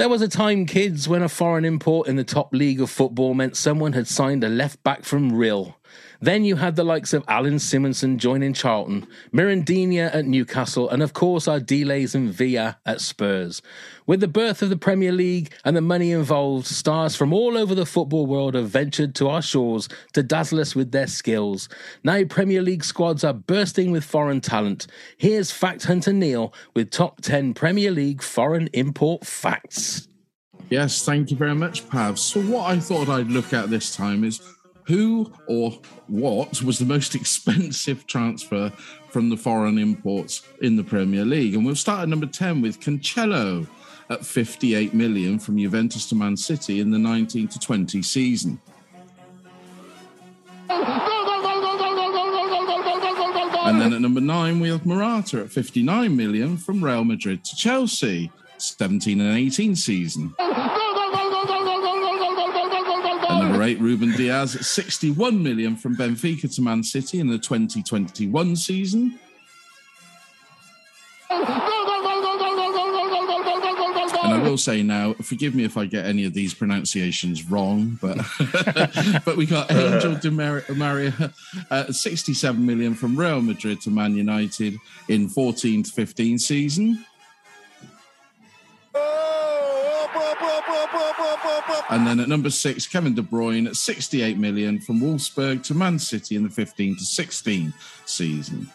There was a time, kids, when a foreign import in the top league of football meant someone had signed a left back from Rhyl. Then you had the likes of Allan Simonsen joining Charlton, Mirandinha at Newcastle, and of course Ardiles and Villa at Spurs. With the birth of the Premier League and the money involved, stars from all over the football world have ventured to our shores to dazzle us with their skills. Now Premier League squads are bursting with foreign talent. Here's Fact Hunter Neil with top 10 Premier League foreign import facts. Yes, thank you very much, Pav. So, what I thought I'd look at this time is who or what was the most expensive transfer from the foreign imports in the Premier League? And we'll start at number 10 with Cancelo at 58 million from Juventus to Man City in the 19 to 20 season. And then at number nine, we have Morata at 59 million from Real Madrid to Chelsea, 17 and 18 season. Ruben Dias at 61 million from Benfica to Man City in the 2021 season. And I will say now, forgive me if I get any of these pronunciations wrong, but but we got Angel Di Mar- Maria at 67 million from Real Madrid to Man United in 14 to 15 season. And then at number six, Kevin De Bruyne at 68 million from Wolfsburg to Man City in the 15 to 16 season.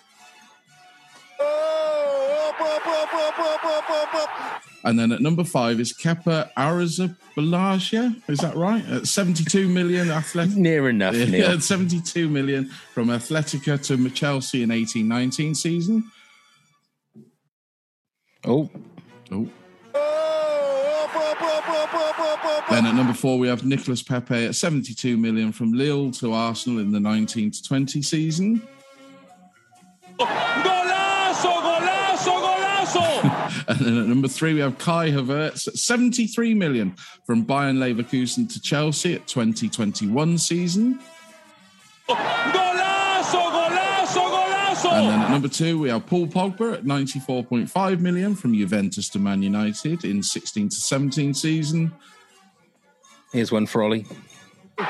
And then at number five is Kepa Arrizabalaga. Is that right? At 72 million athletic. Near enough, Yeah, Neil. at 72 million from Athletica to Chelsea in 18-19 season. Oh, Oh. Then at number four, we have Nicolas Pepe at 72 million from Lille to Arsenal in the 19 to 20 season. And then at number three, we have Kai Havertz at 73 million from Bayern Leverkusen to Chelsea at 2021 season. And then at number two, we have Paul Pogba at 94.5 million from Juventus to Man United in 16 to 17 season. here's one for Ollie.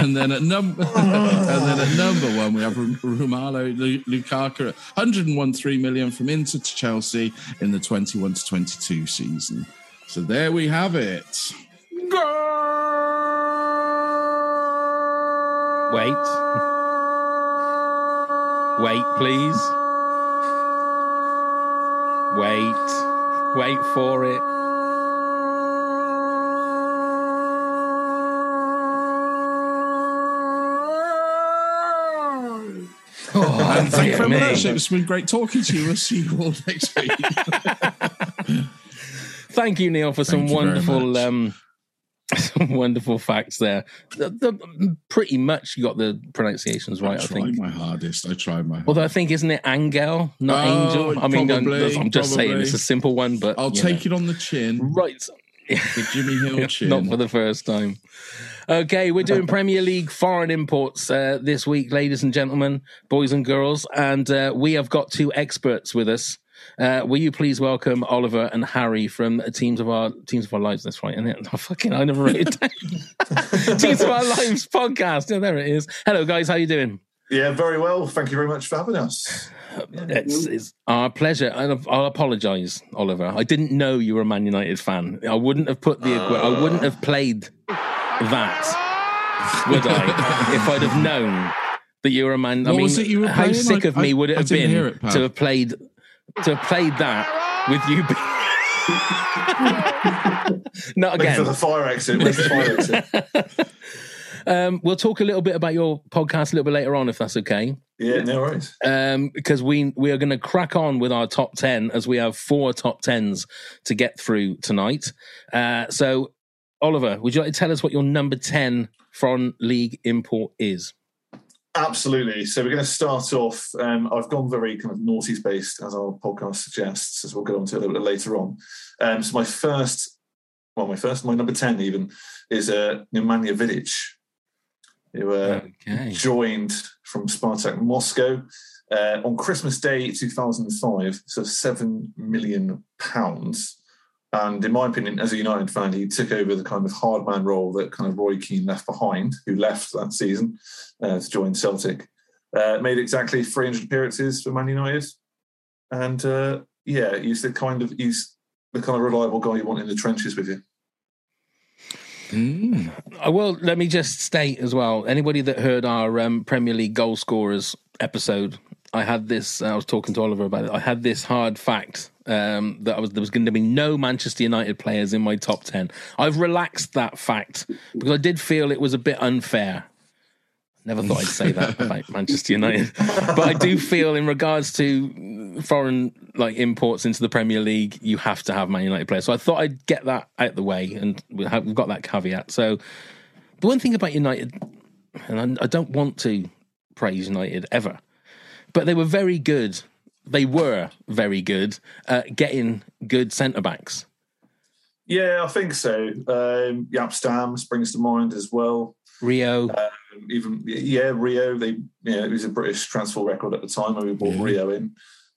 And then at number and then at number one, we have Romelu Lu- Lukaku at 101.3 million from Inter to Chelsea in the 21 to 22 season. So there we have it. Wait. Wait, please. Wait. Wait for it. Oh, And thank you very dear much. It's been great talking to you. We'll see you all next week. Thank you, Neil, for some Thank you very wonderful um, Some wonderful facts there. The, the, pretty much you got the pronunciations right, I, I tried think. my hardest. I tried my Although I think, isn't it Angel, not Oh, Angel? I mean, I'm- probably, I'm, just saying it's a simple one, but I'll take know. it on the chin. Right. The Jimmy Hill chin. Not for the first time. Okay, we're doing Premier League foreign imports uh, this week, ladies and gentlemen, boys and girls, and uh, we have got two experts with us. Uh, will you please welcome Oliver and Harry from Teams of Our Teams of Our Lives? That's right, isn't it? Oh, fucking, I never wrote it down. Teams of Our Lives podcast. Yeah, there it is. Hello, guys. How you doing? Yeah, very well. Thank you very much for having us. It's, it's our pleasure. And I'll apologise, Oliver. I didn't know you were a Man United fan. I wouldn't have put the. I wouldn't have played that, would I? if I'd have known that you were a man. I mean, was it you were how playing? sick I- of me I- would it I have been it, to have played to played that with you? Not Thank you for the fire exit. Where's the fire exit? Um, we'll talk a little bit about your podcast a little bit later on, if that's okay. Yeah, no worries. um, because we we are going to crack on with our top ten as we have four top tens to get through tonight. Uh, so, Oliver, would you like to tell us what your number ten foreign league import is? Absolutely. So we're going to start off. Um, I've gone very kind of noughties based, as our podcast suggests, as we'll get on to a little bit later on. Um, so my first, well, my first, my number ten even is uh, Nemanja Vidic, who uh, Okay, joined from Spartak Moscow uh, on Christmas Day 2005. So seven million pounds. And in my opinion, as a United fan, he took over the kind of hard man role that kind of Roy Keane left behind, who left that season uh, to join Celtic. Uh, made exactly 300 appearances for Man United, and uh, yeah, he's the kind of he's the kind of reliable guy you want in the trenches with you. Mm. Well, let me just state as well. Anybody that heard our um, Premier League goal scorers episode, I had this. I was talking to Oliver about it. I had this hard fact um, that I was there was going to be no Manchester United players in my top ten. I've relaxed that fact because I did feel it was a bit unfair. Never thought I'd say that about Manchester United, but I do feel in regards to foreign like imports into the Premier League, you have to have Man United players. So I thought I'd get that out the way, and we have, got that caveat. So the one thing about United, and I don't want to praise United ever, but they were very good. They were very good at getting good centre backs. Yeah, I think so. Um, Jaap Stam springs to mind as well. Rio, Um, even yeah, Rio. They yeah, it was a British transfer record at the time when we brought Mm-hmm. Rio in.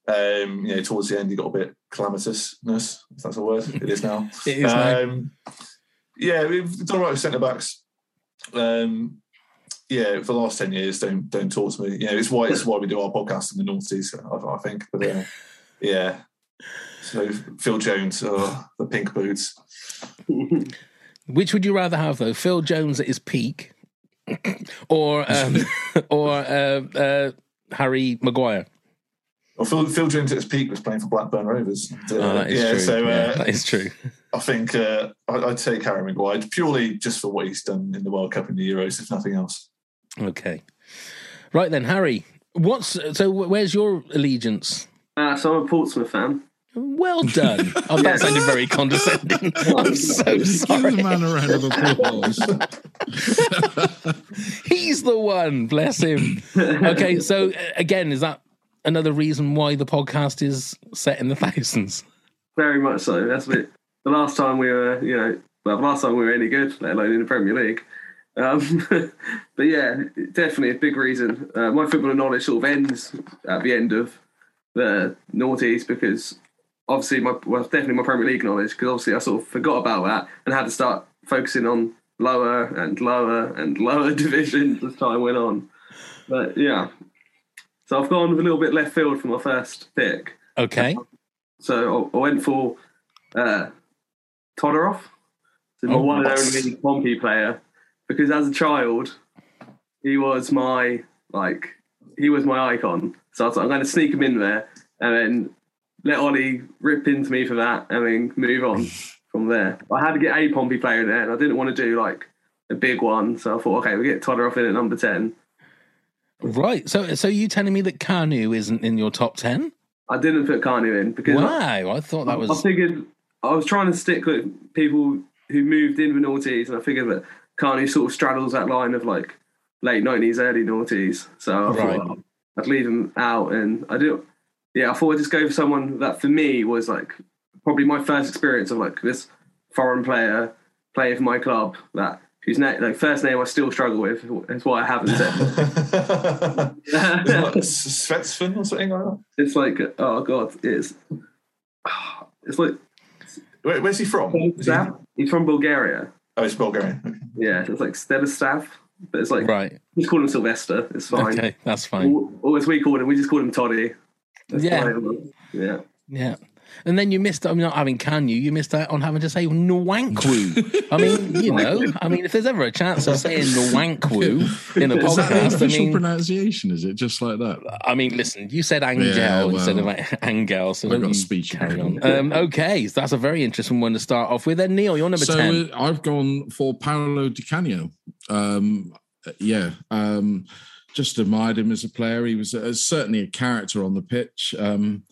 Um, you know, towards the end, he got a bit calamitousness, if that's a word. It is now. it is now. Um, yeah, we've done right with centre backs. Um, yeah, for the last ten years, don't don't talk to me. You know, it's why it's why we do our podcast in the noughties. I, I think, but uh, yeah. So Phil Jones, oh, the pink boots. Which would you rather have though? Phil Jones at his peak, or um, or uh, uh, Harry Maguire? Well, Phil, Phil Jones at his peak was playing for Blackburn Rovers. And, uh, Oh, that is yeah, true. so Yeah, uh, that is true. I think uh, I- I'd take Harry Maguire purely just for what he's done in the World Cup and the Euros, if nothing else. Okay, right then, Harry. What's so? Where's your allegiance? Uh, so I'm a Portsmouth fan. Well done. Oh, that sounded very condescending. I'm so Give sorry. the man a round of applause. He's the one. Bless him. Okay, so again, is that another reason why the podcast is set in the thousands? Very much so. That's a bit. The last time we were, you know, well, the last time we were any good, let alone in the Premier League. Um, but yeah, definitely a big reason. Uh, my football knowledge sort of ends at the end of the noughties because obviously my well definitely my Premier League knowledge because obviously I sort of forgot about that and had to start focusing on lower and lower and lower divisions as time went on. But yeah, so I've gone a little bit left field for my first pick. Okay. So I I went for uh, Todorov, so my Oh, one and only Pompey player, because as a child, he was my like he was my icon. So I was like, I'm going to sneak him in there and then let Ollie rip into me for that, and then move on from there. I had to get a Pompey player in there, and I didn't want to do like a big one. So I thought, okay, we'll get off in at number ten. Right. So, so you telling me that Kanu isn't in your top ten? I didn't put Carney in because Wow, I thought that was. I figured I was trying to stick with people who moved in with noughties, and I figured that Carney sort of straddles that line of like late nineties, early noughties. So I Right. thought I'd leave him out, and I do. Yeah, I thought I'd just go for someone that for me was like probably my first experience of like this foreign player playing for my club that whose name like first name I still struggle with is why I haven't said. Svetsson or something like that? it's like oh god, it's it's like Where, where's he from? Is he, He's from Bulgaria. oh, it's Bulgarian. Yeah, mm. it's like Stelislav, but it's like Right. just call him Sylvester. It's fine. Okay, that's fine. Or, or as we called him, we just called him Toddy. That's Yeah. fine. yeah. Yeah. And then you missed. I'm not having can you? You missed out on having to say Nwankwo. I mean, you know, I mean, if there's ever a chance of saying Nwankwo in a Is that the podcast, I official mean, pronunciation? Is it just like that? I mean, listen, you said Angel Yeah, well, instead of Angel, so I've don't got speech carry on. Um, okay, so that's a very interesting one to start off with. Then Neil, you're number so ten. uh, I've gone for Paolo Di Canio. Um, yeah, um, just admired him as a player. He was uh, certainly a character on the pitch, um,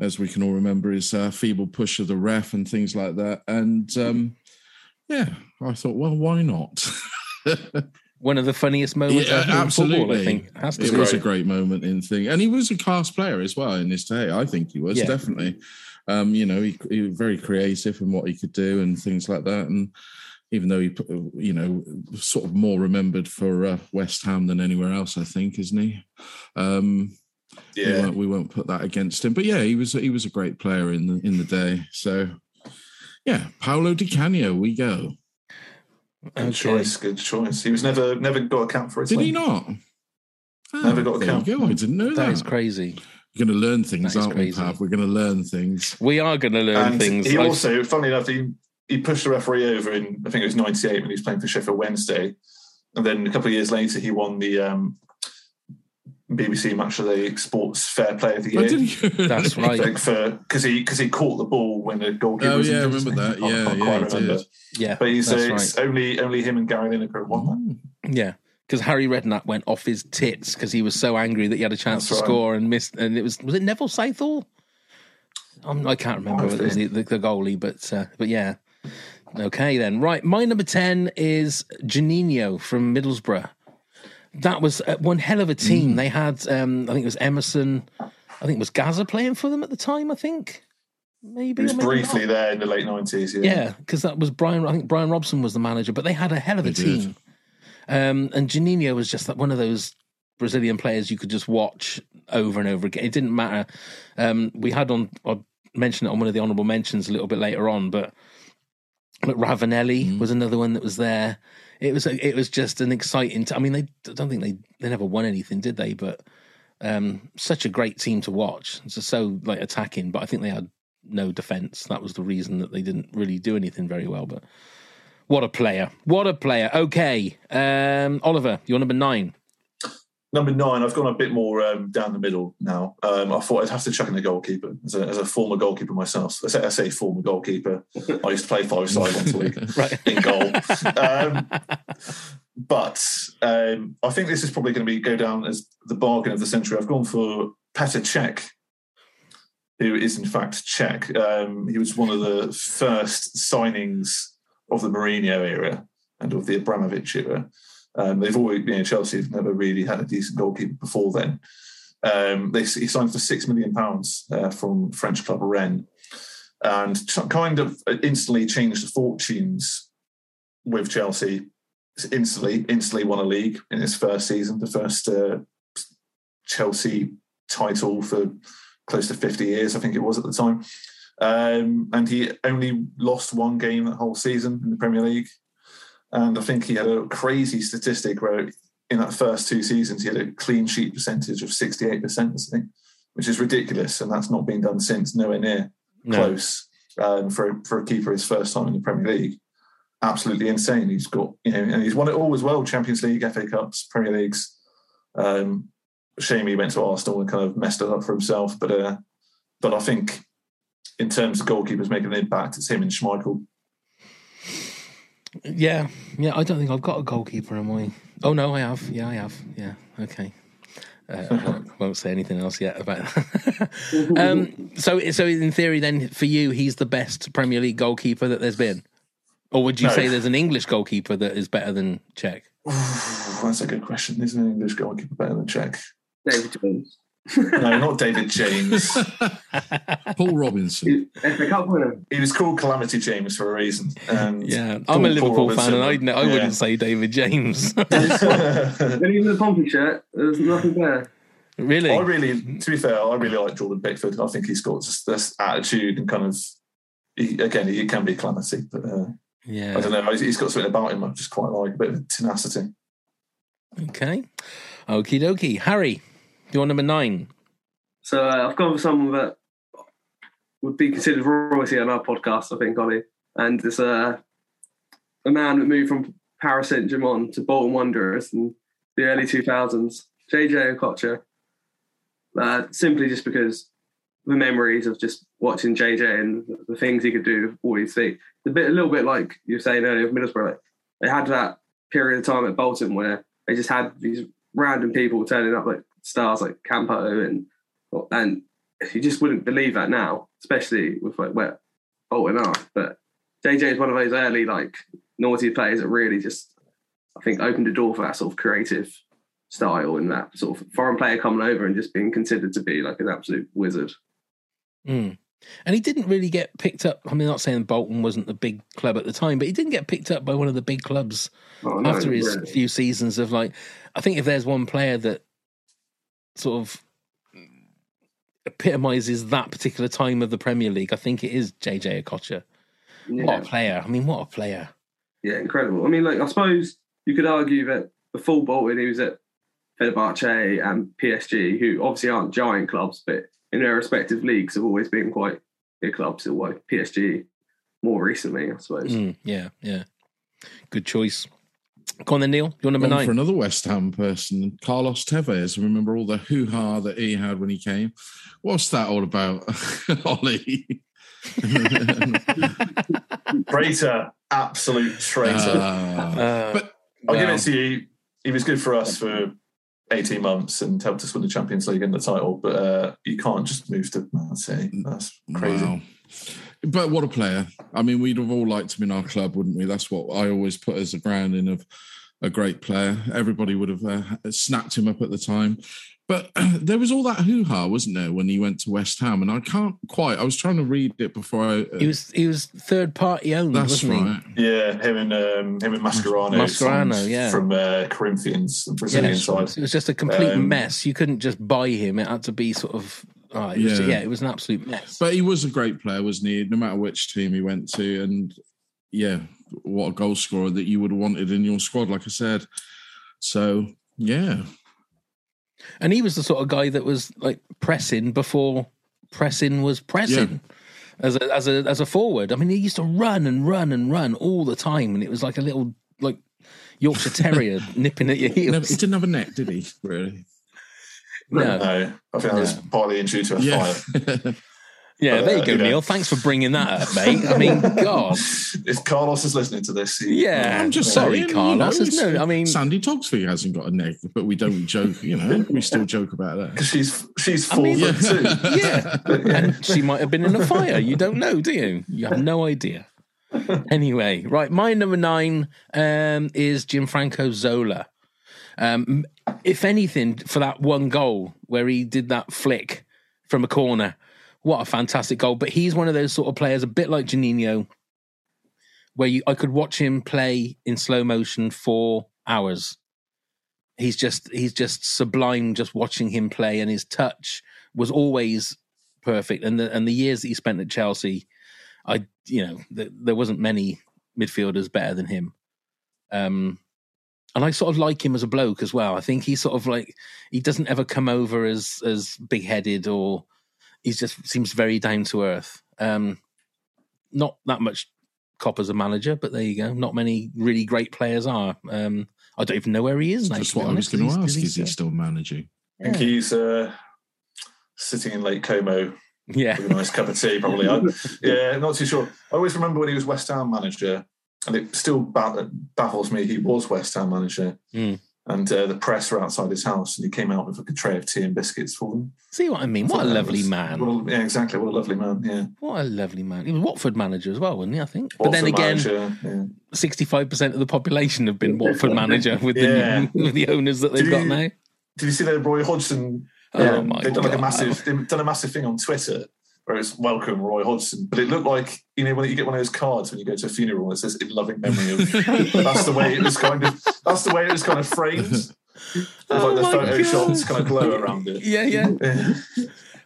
as we can all remember his uh, feeble push of the ref and things like that. And um, yeah, I thought, well, why not? One of the funniest moments Yeah, in football, I think. Has to it was a great moment in thing, and he was a class player as well in his day. I think he was Yeah. definitely. Um, you know, he, he was very creative in what he could do and things like that. And even though he, you know, sort of more remembered for uh, West Ham than anywhere else, I think, isn't he? Um, we, Yeah. won't, we won't put that against him. But yeah, he was he was a great player in the in the day. So yeah, Paolo Di Canio, we go. Good Okay. choice. Good choice. He was never never got a cap for his Did he not? Oh, Never got a there count. you go. I didn't know that. That is crazy. We're going to learn things, aren't we, crazy. Pav? We're going to learn things. We are going to learn And things. he I- also, funnily enough, he, he pushed the referee over in I think it was '98 when he was playing for Sheffield Wednesday, and then a couple of years later he won the um, BBC Match of the Sports Fair Play of the Year. did he? That's I right. think for because he because he caught the ball when the goalkeeper. Oh, was yeah, I injured. remember that. I Yeah, can't yeah, quite he remember. did. Yeah, But he's that's uh, right. it's only only him and Gary Lineker won that. Yeah, because Harry Redknapp went off his tits because he was so angry that he had a chance That's to right. score and missed. And it was was it Neville Southall? Um, I can't remember whether it was the, the, the goalie, but uh, but yeah. Okay then, right. My number ten is Juninho from Middlesbrough. That was uh, one hell of a team. They had, um, I think it was Emerson. I think it was Gazza playing for them at the time. I think maybe He was maybe briefly not. there in the late nineties. Yeah. Yeah, because that was Brian. I think Brian Robson was the manager, but they had a hell of a They team. Um, and Juninho was just like one of those Brazilian players you could just watch over and over again. It didn't matter. Um, we had on. I mentioned it on one of the honourable mentions a little bit later on, but but Ravanelli Mm. was another one that was there. It was it was just an exciting. T- I mean, they I don't think they they never won anything, did they? But um, such a great team to watch. Just so like attacking, but I think they had no defense. That was the reason that they didn't really do anything very well. But what a player! What a player! Okay, um, Oliver, you're number nine. Number nine, I've gone a bit more um, down the middle now. Um, I thought I'd have to chuck in the goalkeeper as a, as a former goalkeeper myself. I say, I say former goalkeeper. I used to play five side once a week Right. in goal. Um, but um, I think this is probably going to be go down as the bargain of the century. I've gone for Petr Cech, who is in fact Czech. Um, he was one of the first signings of the Mourinho era and of the Abramovich era. Um, they've always, you know, Chelsea have never really had a decent goalkeeper before then. Um, they, he signed for six million pounds uh, from French club Rennes, and t- kind of instantly changed the fortunes with Chelsea. Instantly, instantly won a league in his first season, the first uh, Chelsea title for close to fifty years, I think it was at the time. Um, and he only lost one game that whole season in the Premier League. And I think he had a crazy statistic where in that first two seasons he had a clean sheet percentage of 68%, I think, which is ridiculous. And that's not been done since, nowhere near No. close um, for, for a keeper his first time in the Premier League. Absolutely insane. He's got, you know, and he's won it all as well Champions League, FA Cups, Premier Leagues. Um, shame he went to Arsenal and kind of messed it up for himself. But uh, but I think in terms of goalkeepers making an impact, it's him and Schmeichel. Yeah, yeah. I don't think I've got a goalkeeper in my. Oh no, I have. Yeah, I have. Yeah, okay. Uh, I won't, won't say anything else yet about. um, so, so in theory, then for you, he's the best Premier League goalkeeper that there's been. Or would you No. say there's an English goalkeeper that is better than Cech? That's a good question. Isn't an English goalkeeper better than Cech? David Jones. No, not David James. Paul Robinson. FA Cup winner. He was called Calamity James for a reason. And Yeah, I'm a Liverpool Paul fan, and I'd, I yeah. wouldn't say David James. When he was in the Pompey shirt, there was nothing there. really? I really, to be fair, I really like Jordan Pickford. I think he's got just this attitude and kind of, he, again, he can be calamity, but uh, I don't know. He's got something about him I just quite like, a bit of tenacity. Okay. Okie dokie. Harry, you want number nine? So uh, I've gone for someone that would be considered royalty on our podcast, I think, Ollie. And it's uh, a man that moved from Paris Saint Germain to Bolton Wanderers in the early 2000s, JJ Okocha. Uh, simply just because the memories of just watching JJ and the things he could do, all these things. A bit, a little bit like you were saying earlier with Middlesbrough. Like, they had that period of time at Bolton where they just had these random people turning up like stars like Campo and and you just wouldn't believe that now, especially with like where Bolton are. But JJ is one of those early like naughty players that really just I think opened the door for that sort of creative style and that sort of foreign player coming over and just being considered to be like an absolute wizard. Mm. And he didn't really get picked up. I mean, not saying Bolton wasn't the big club at the time, but he didn't get picked up by one of the big clubs Oh, no, after his really. few seasons of like. I think if there's one player that sort of epitomizes that particular time of the Premier League, I think it is JJ Okocha. yeah. What a player! I mean, what a player! Yeah, incredible. I mean, like I suppose you could argue that before Bolton, he was at Fenerbahce and PSG, who obviously aren't giant clubs, but in their respective leagues have always been quite big clubs. Like PSG more recently, I suppose. Mm, yeah, yeah. Good choice. Go on then, Neil. You're number Gone nine. for another West Ham person, Carlos Tevez. I remember all the hoo ha that he had when he came. What's that all about, Ollie? Traitor, absolute traitor. Ah. Uh, but I'll give it to you. He was good for us for 18 months and helped us win the Champions League and the title, but uh, you can't just move to Man City. That's crazy. Wow. But what a player. I mean, we'd have all liked him in our club, wouldn't we? That's what I always put as a grounding of a great player. Everybody would have uh, snapped him up at the time. But there was all that hoo ha, wasn't there, when he went to West Ham? And I can't quite, I was trying to read it before I. uh, he was he was third party owned, that's wasn't right. Yeah, him and um, him and Mascherano, Mascherano, yeah. from uh, Corinthians, the he? Brazilian Yes. side. It was just a complete Um, mess. You couldn't just buy him. It had to be sort of. Oh, it was, Yeah. yeah. it was an absolute mess. But he was a great player, wasn't he? No matter which team he went to. And yeah, what a goal scorer that you would have wanted in your squad, like I said. So, yeah. And he was the sort of guy that was like pressing before pressing was pressing. As a as a as a forward, I mean, he used to run and run and run all the time, and it was like a little like Yorkshire Terrier nipping at your Never, heels. he didn't have a neck, did he? Really? No. No, I think that was No. partly due to a Yeah. fire. Yeah, But, there you uh, go, you know. Neil. Thanks for bringing that up, mate. I mean, God, if Carlos is listening to this, he, Yeah. I'm just Sorry, saying, you Carlos, know, no- I mean- Sandi Toksvig hasn't got a neck, but we don't joke. You know, we still joke about that. because she's she's I four mean- foot two. yeah, and she might have been in a fire. You don't know, do you? You have no idea. Anyway, right. My number nine um, is Franco Zola. Um, if anything, for that one goal where he did that flick from a corner, what a fantastic goal! But he's one of those sort of players, a bit like Juninho, where you I could watch him play in slow motion for hours. He's just he's just sublime just watching him play, and his touch was always perfect. And the and the years that he spent at Chelsea, I you know th- there wasn't many midfielders better than him. Um, and I sort of like him as a bloke as well. I think he's sort of like he doesn't ever come over as as big headed or he just seems very down to earth. Um, not that much cop as a manager, but there you go. Not many really great players are. Um, I don't even know where he is now. Just to be what I was going to ask: is he is he still managing? I think he's uh, sitting in Lake Como Yeah. with a nice cup of tea, probably. I, yeah, not too sure. I always remember when he was West Ham manager, and it still baffles me. He was West Ham manager. Mm. And uh, the press were outside his house, and he came out with like a tray of tea and biscuits for them. See what I mean? What a lovely was- man. what a- yeah, exactly. What a lovely man. Yeah. What a lovely man. He was Watford manager as well, wasn't he? I think. But then again, manager, yeah. sixty-five percent of the population have been Watford manager with the Yeah. with the owners that they've got now. Did you see that Roy Hodgson? Oh um, my they've done like a massive, they've done a massive thing on Twitter where it's welcome Roy Hodgson, but it looked like you know when you get one of those cards when you go to a funeral and it says in loving memory of. that's the way it was kind of. That's the way it was kind of framed. With Oh like the oh my photoshops kind of glow around it. Yeah, yeah. Yeah.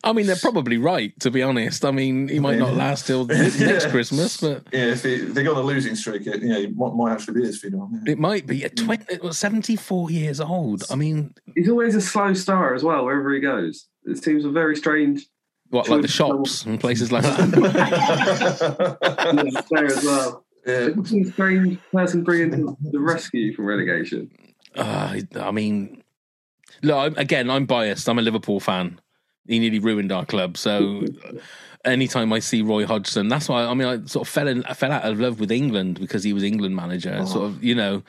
I mean, they're probably right, to be honest. I mean, he might not last till next Yeah. Christmas, but Yeah, if they, they go on a losing streak, it, you know, it might, might actually be his funeral. Yeah. it might be. At 20, it was 74 years old. I mean, He's always a slow star as well, wherever he goes. It seems a very strange what, like the shops and places like that? player as well. Yeah. It's a strange person bringing the rescue from relegation. Uh, I mean, look, I'm, again, I'm biased. I'm a Liverpool fan. He nearly ruined our club. So anytime I see Roy Hodgson, that's why I mean, I sort of fell in, I fell out of love with England because he was England manager. Oh. Sort of, you know,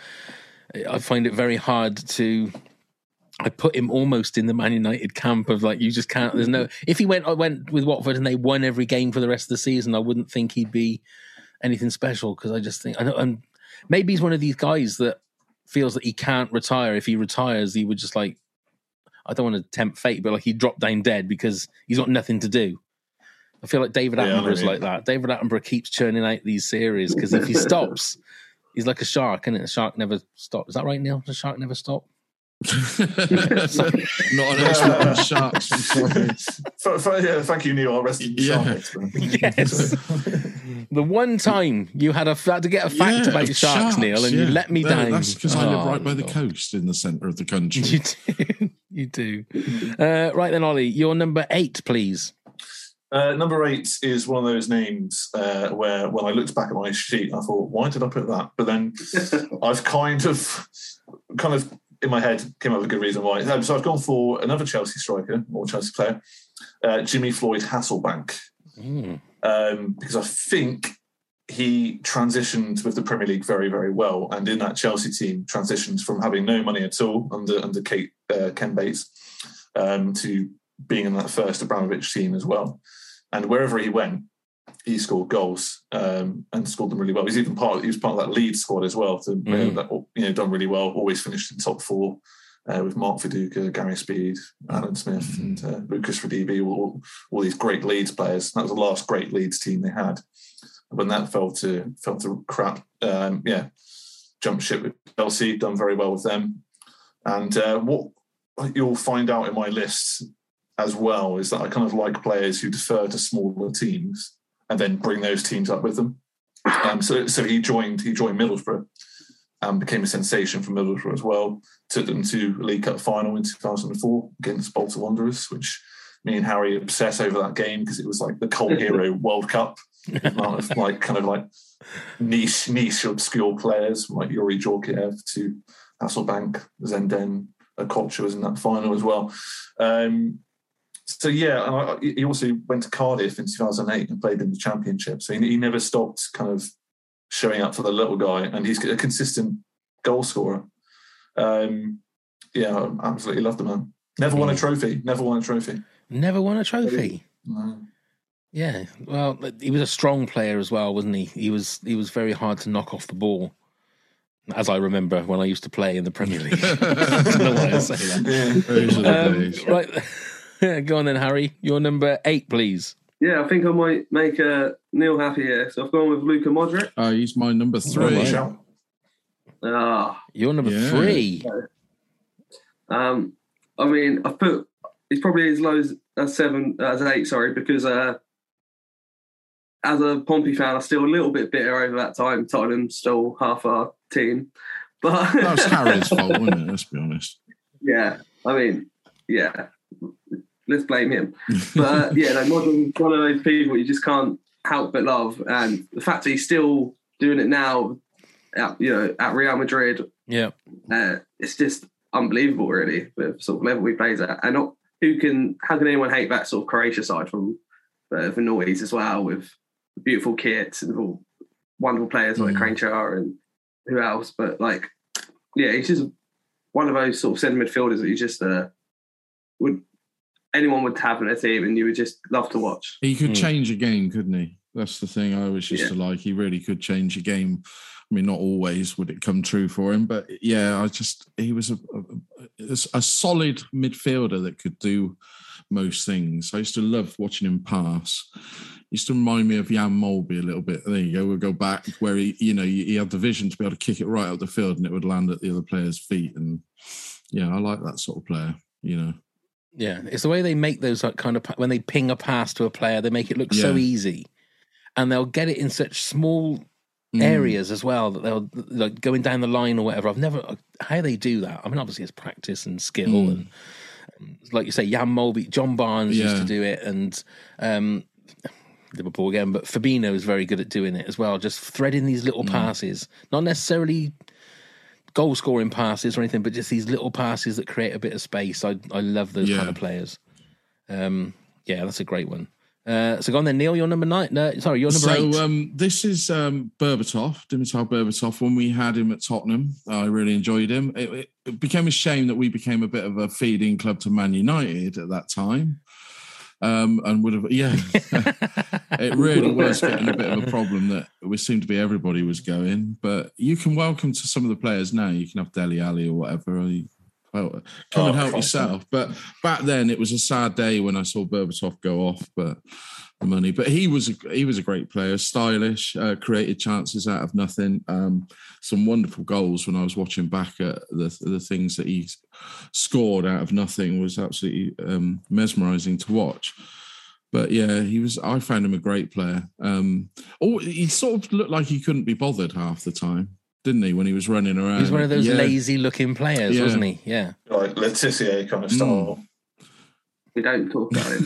I find it very hard to. I put him almost in the Man United camp of like you just can't. There's no. If he went, I went with Watford and they won every game for the rest of the season, I wouldn't think he'd be anything special because I just think I know. And maybe he's one of these guys that feels that he can't retire. If he retires, he would just like I don't want to tempt fate, but like he dropped down dead because he's got nothing to do. I feel like David Yeah, I know Attenborough's what you like that. David Attenborough keeps churning out these series because if he stops, he's like a shark, and a shark never stops. Is that right, Neil? The shark never stop. Not an expert on sharks. I'm sorry. For, for, yeah, thank you, Neil. Our resident Yeah. shark expert. Yes. the one time you had a had to get a fact Yeah, about of sharks, Neil, and you let me No, down. That's because I live Oh, right by the coast in the centre of the country. You do. you do. Uh, right then, Ollie, your number eight, please. Uh, number eight is one of those names uh, where when I looked back at my sheet, I thought, why did I put that? But then I've kind of, kind of in my head came up with a good reason why. Um, So I've gone for another Chelsea striker or Chelsea player, uh, Jimmy Floyd Hasselbaink, Mm. um, because I think he transitioned with the Premier League very, very well, and in that Chelsea team, transitioned from having no money at all under under Kate uh, Ken Bates um, to being in that first Abramovich team as well. And wherever he went, he scored goals um, and scored them really well. He's even part. He was part of that lead squad as well. To, Mhm. that, you know, done really well. Always finished in top four uh, with Mark Viduka, Gary Speed, Alan Smith, and uh, Lucas Radebe. All, all these great Leeds players. That was the last great Leeds team they had. When that fell to fell to crap, um, yeah, jumped ship with Chelsea. Done very well with them. And uh, what you'll find out in my list as well is that I kind of like players who defer to smaller teams and then bring those teams up with them. Um, so, so he joined he joined Middlesbrough and became a sensation for Middlesbrough as well. Took them to the League Cup final in 2004 against Bolton Wanderers, which me and Harry obsess over that game because it was like the cult hero World Cup. Of like kind of like niche niche obscure players like Youri Djorkaeff to Hasselbaink, Zenden, Okocha was in that final as well. Um, so yeah, and I, he also went to Cardiff in 2008 and played in the Championship. So he, he never stopped kind of showing up for the little guy, and he's a consistent goal scorer. Um, yeah, I absolutely love the man. Never won a trophy. Never won a trophy. Never won a trophy. No. Yeah, well, he was a strong player as well, wasn't he? He was he was very hard to knock off the ball, as I remember when I used to play in the Premier League. I don't know why I say that. Yeah. Those are the Um, days. right, go on then, Harry. Your number eight, please. Yeah, I think I might make uh, Neil happy here. So I've gone with Luka Modric. Uh, he's my number Good three. shout. Ah, Your number Yeah. three. um, I mean, I've put he's probably as low as, as seven, as eight, sorry, because uh, as a Pompey fan, I'm still a little bit bitter over that time. Tottenham stole half our team, but That was Harry's fault, wasn't it? Let's be honest. yeah, I mean, yeah, let's blame him. But uh, yeah, no, Modric's one of those people you just can't help but love, and the fact that he's still doing it now, at, you know, at Real Madrid, Yeah, uh, it's just unbelievable, really, the sort of level he plays at, and not who can how can anyone hate that sort of Croatia side from uh, the noise as well with beautiful kits and all wonderful players like Mm. And who else, but like yeah, he's just one of those sort of centre midfielders that you just uh, would anyone would have in a team, and you would just love to watch. He could Hmm. change a game, couldn't he? That's the thing I always used Yeah. to like. He really could change a game. I mean, not always would it come true for him, but yeah, I just he was a, a, a solid midfielder that could do most things. I used to love watching him pass. He used to remind me of Jan Molby a little bit. There you go. We'll go back where he, you know, he had the vision to be able to kick it right up the field and it would land at the other player's feet. And yeah, I like that sort of player. You know, Yeah, it's the way they make those like kind of when they ping a pass to a player, they make it look so easy, and they'll get it in such small Mm. areas as well that they'll like going down the line or whatever. I've never how they do that. I mean, obviously it's practice and skill, Mm. and um, like you say, Jan Molby, John Barnes used to do it, and um, Liverpool again, but Fabinho is very good at doing it as well. Just threading these Mm. little passes, not necessarily goal scoring passes or anything, but just these little passes that create a bit of space. I I love those Yeah. kind of players. Um, yeah, that's a great one. Uh, so go on then, Neil. You're number nine. No, sorry, you're number so eight. um, this is um, Berbatov, Dimitar Berbatov. When we had him at Tottenham, I really enjoyed him. It, it, it became a shame that we became a bit of a feeding club to Man United at that time, um, and would have yeah, it really was getting a bit of a problem that we seemed to be everybody was going. But you can welcome to some of the players now. You can have Dele Alli or whatever. You, well, come Oh, and help yourself. But back then, it was a sad day when I saw Berbatov go off. But the money, but he was a, he was a great player, stylish, uh, created chances out of nothing. Um, some wonderful goals when I was watching back at the the things that he scored out of nothing was absolutely um, mesmerizing to watch. But yeah, he was. I found him a great player. Um, oh, he sort of looked like he couldn't be bothered half the time, didn't he? When he was running around, He was one of those Yeah. lazy-looking players, Yeah. wasn't he? Yeah. like Le Tissier kind of Mm. Style. We don't talk about him.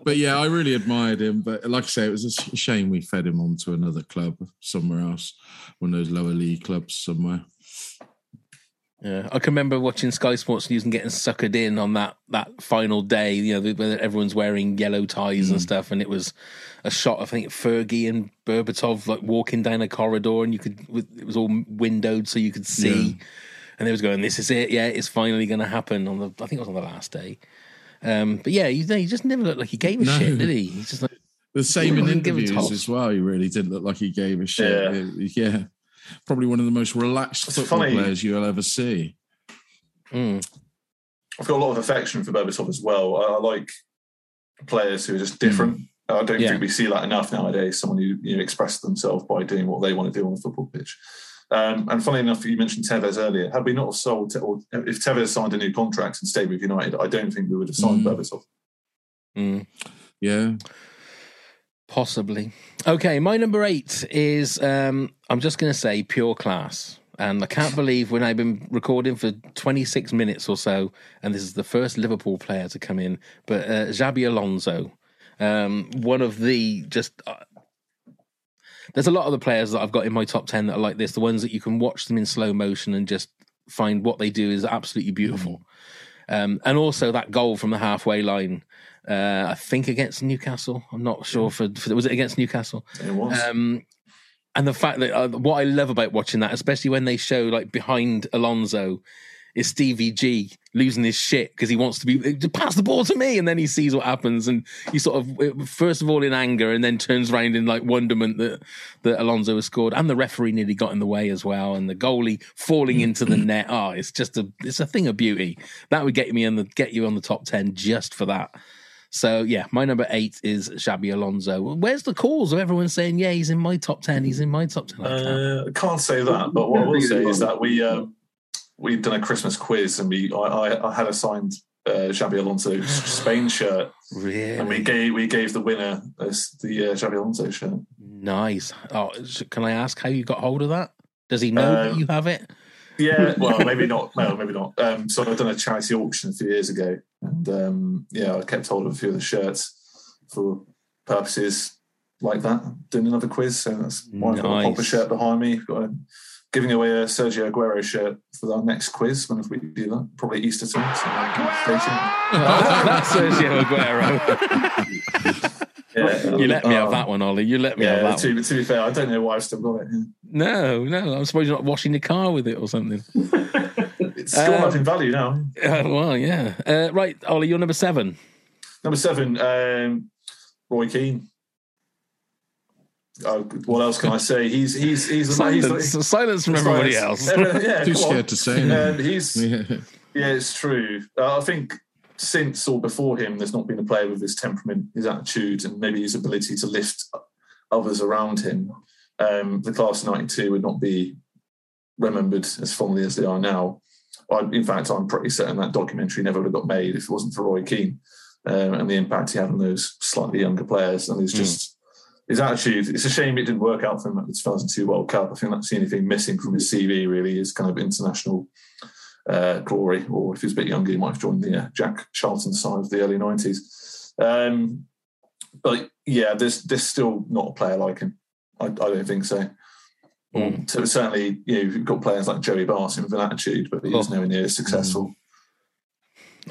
but yeah, I really admired him. But like I say, it was a shame we fed him on to another club somewhere else, one of those lower league clubs somewhere. Yeah, I can remember watching Sky Sports News and getting suckered in on that that final day. You know, where everyone's wearing yellow ties Mm. and stuff, and it was a shot. I think Fergie and Berbatov like walking down a corridor, and you could it was all windowed so you could see. And they was going, "This is it, yeah, it's finally going to happen." On the, I think it was on the last day. Um, but yeah, he, he just never looked like he gave a No. shit, did he? He's just like, The same in Didn't give a interviews as well. He really didn't look like he gave a shit. Yeah. Yeah, probably one of the most relaxed It's football funny. players you'll ever see. mm, I've got a lot of affection for Berbatov as well. I, I like players who are just different. I don't Yeah. think we see that enough nowadays. Someone who you know, expresses themselves by doing what they want to do on the football pitch. Um, and funnily enough, you mentioned Tevez earlier. Had we not have sold, or if Tevez signed a new contract and stayed with United, I don't think we would have signed Mm. Berbatov. mm. Yeah, Possibly. Okay, my number eight is um, I'm just going to say pure class. And I can't believe when I've been recording for 26 minutes or so, and this is the first Liverpool player to come in, but uh, Xabi Alonso, um, one of the just. There's a lot of the players that I've got in my top 10 that are like this, the ones that you can watch them in slow motion and just find what they do is absolutely beautiful. Um, and also that goal from the halfway line, uh, I think against Newcastle. I'm not sure for, for was it against Newcastle. It was. Um, and the fact that uh, what I love about watching that, especially when they show like behind Alonso, is Stevie G losing his shit because he wants to be pass the ball to me, and then he sees what happens, and he sort of first of all in anger, and then turns around in like wonderment that that Alonso has scored, and the referee nearly got in the way as well, and the goalie falling into the net. Oh, it's just a it's a thing of beauty. That would get me in the get you on the top ten just for that. So yeah, my number eight is Xabi Alonso. Where's the calls of everyone saying, "Yeah, he's in my top ten. He's in my top 10. I can't. Uh, can't say that, but what I will say is that we um, we've done a Christmas quiz and we I, I, I had a signed uh, Xabi Alonso Spain shirt, Really? and we gave we gave the winner as the uh, Xabi Alonso shirt. nice. Oh, can I ask how you got hold of that? Does he know that Um, you have it? Yeah, well, maybe not. Well, maybe not. Um, so I've done a charity auction a few years ago, and um, yeah, I kept hold of a few of the shirts for purposes like that. Doing another quiz, so that's why I've got a Nice. shirt behind me. Got a, giving away a Sergio Aguero shirt for our next quiz. Whenever we do that, probably Easter time. So uh, stay tuned. That's Sergio Aguero. Yeah, you let me have that one, Ollie. You let me have that to, one. to be fair, I don't know why I've still got it. No, no. I'm surprised you're not washing the car with it or something. It's gone Um, up in value now. Uh, well, yeah. Uh, right, Ollie, you're number seven. Number seven, um, Roy Keane. Oh, what else can I say? He's he's he's he's Silence, silence from everybody else. Yeah, Too come on. scared to say. Um, he's Yeah. yeah, it's true. Uh, I think since or before him, there's not been a player with his temperament, his attitude, and maybe his ability to lift others around him. Um, the class of '92 would not be remembered as fondly as they are now. I, in fact, I'm pretty certain that documentary never would have got made if it wasn't for Roy Keane um, and the impact he had on those slightly younger players. And it's just his attitude. It's a shame it didn't work out for him at the 2002 World Cup. I think that's the only thing missing from his CV. Really, is kind of international uh, glory. Or if he was a bit younger, he might have joined the uh, Jack Charlton side of the early 90s. Um, but yeah, there's there's still not a player like him. I, I don't think so. Mm. So certainly, you know, you've got players like Joey Barton with an attitude, but he was Oh. nowhere near as successful.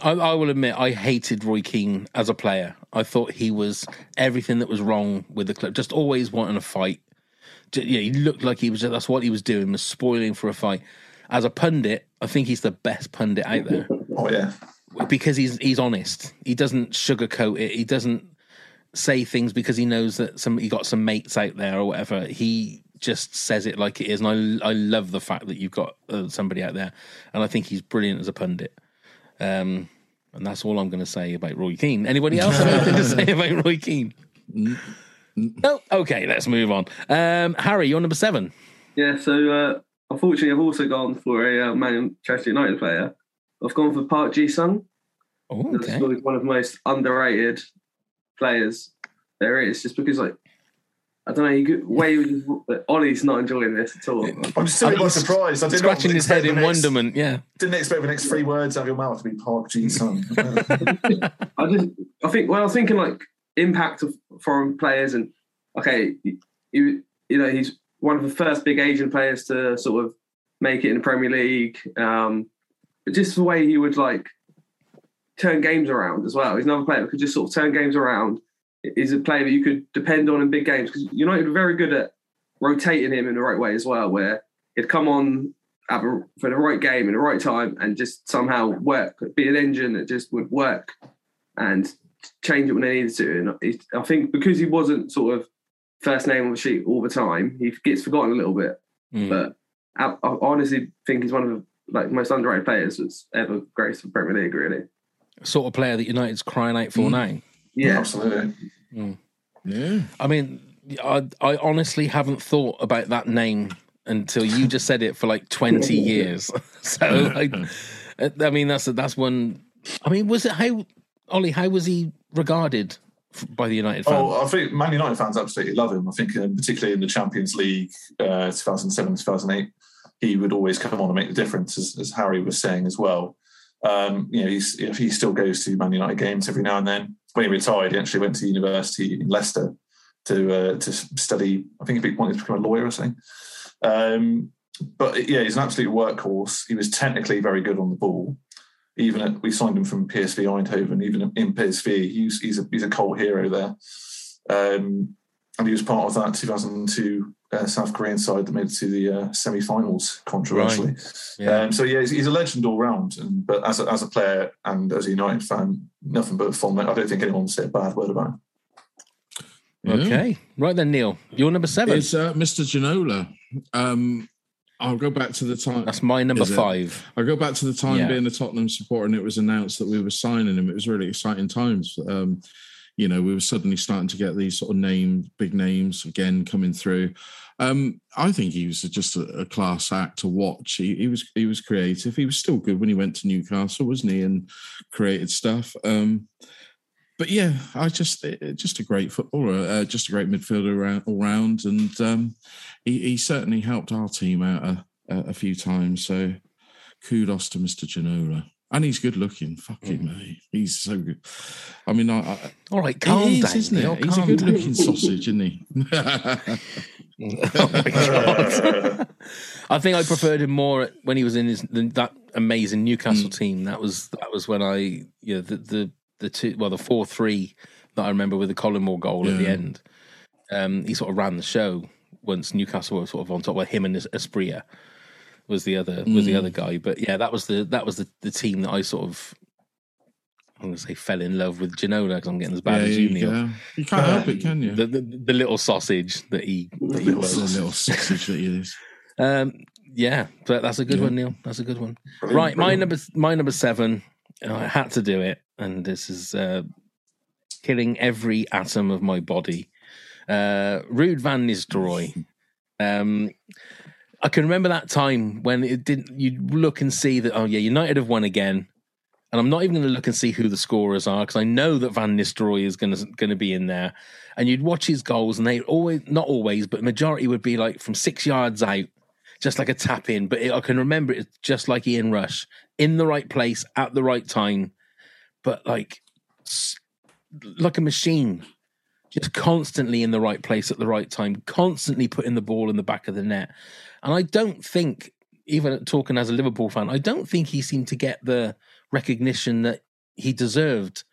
I, I will admit, I hated Roy Keane as a player. I thought he was everything that was wrong with the club. Just always wanting a fight. Yeah, he looked like he was. That's what he was doing. Was spoiling for a fight. As a pundit, I think he's the best pundit out there Oh yeah, because he's he's honest. He doesn't sugarcoat it. He doesn't say things because he knows that some he got some mates out there or whatever. He just says it like it is, and I I love the fact that you've got uh, somebody out there, and I think he's brilliant as a pundit. Um, and that's all I'm going to say about Roy Keane. Anybody else have anything to say about Roy Keane? No. Okay, let's move on. Um, Harry, you're number seven. Yeah, so uh, unfortunately, I've also gone for a uh, Manchester United player. I've gone for Park Ji Sung. Oh, That's okay. probably one of the most underrated players there is, just because like I don't know, you could, way you- Ollie's not enjoying this at all. I'm still I by mean, surprised. I did Scratching not his head expect in the next- wonderment. Yeah. Didn't expect the next three words out of your mouth to be Park Ji Sung. I just, I think, well, I was thinking like impact of foreign players, and okay, you, you know, he's one of the first big Asian players to sort of make it in the Premier League. Um, but just the way he would like turn games around as well. He's another player who could just sort of turn games around. He's a player that you could depend on in big games because United were very good at rotating him in the right way as well, where he'd come on at for the right game in the right time and just somehow work, be an engine that just would work and change it when they needed to. And I think because he wasn't sort of first name on the sheet all the time, he gets forgotten a little bit. Mm. But I, I honestly think he's one of the like most underrated players that's ever graced the Premier League. Really, Sort of player that United's crying out for Mm. now. Yeah. Absolutely. Yeah. I mean, I, I honestly haven't thought about that name until you just said it for like 20 years. so, I, I mean, that's that's one. I mean, was it how, Ollie, how was he regarded f- by the United fans? Oh, I think Man United fans absolutely love him. I think, um, particularly in the Champions League, uh, 2007, 2008, he would always come on and make the difference, as, as Harry was saying as well. Um, you know, he's, he still goes to Man United games every now and then. When he retired, he actually went to university in Leicester to uh, to study. I think he wanted to become a lawyer or something. Um, but yeah, he's an absolute workhorse. He was technically very good on the ball. Even at, we signed him from PSV Eindhoven. Even in PSV, he's he's a he's a cult hero there. Um, and he was part of that 2002 uh, South Korean side that made it to the uh, semi-finals controversially. Yeah. Um, so yeah, he's, he's a legend all round. And but as a, as a player and as a United fan, nothing but a fond. I don't think anyone would say a bad word about him. Yeah. Okay. Right then, Neil, you're number seven. It's uh, Mr. Ginola. Um, I'll go back to the time. that's my number five. I'll go back to the time Yeah. being a Tottenham supporter, and it was announced that we were signing him. It was really exciting times. Um, you know, we were suddenly starting to get these sort of name, big names again coming through. Um, I think he was just a, a class act to watch. He, he was he was creative. He was still good when he went to Newcastle, wasn't he? And created stuff. Um, but yeah, I just just a great footballer, uh, just a great midfielder around, all round, and um, he, he certainly helped our team out a, a, a few times. So kudos to Mr. Ginola. And he's good looking. Fucking mate. He's so good. I mean, I, I, All right, calm he is, down. isn't it? He's a good down. looking sausage, isn't he? oh my god! I think I preferred him more when he was in his that amazing Newcastle team. That was that was when I you know the the, the two well the four three that I remember with the Collingwood goal at the end. Um, he sort of ran the show. once Newcastle were sort of on top. Well, him and Asprilla was the other was the Mm. other guy. But yeah, that was the that was the, the team that I sort of I'm going to say fell in love with Ginola because I'm getting as bad yeah, as you, you, Neil. go. you can't help it, can you? The, the the little sausage that he that he was. a little sausage that he is. Um, yeah, but that's a good Yeah. one, Neil. That's a good one. Brilliant, Right, my number my number seven. and I had to do it, and this is uh, killing every atom of my body. Uh, Ruud Van Nistelrooy. Um, I can remember that time when it didn't. You look and see that. Oh yeah, United have won again, and I'm not even going to look and see who the scorers are because I know that Van Nistelrooy is going to going to be in there. And you'd watch his goals, and they always, not always, but majority would be like from six yards out, just like a tap in. But it, I can remember it just like Ian Rush in the right place at the right time, but like like a machine, just constantly in the right place at the right time, constantly putting the ball in the back of the net. And I don't think, even talking as a Liverpool fan, I don't think he seemed to get the recognition that he deserved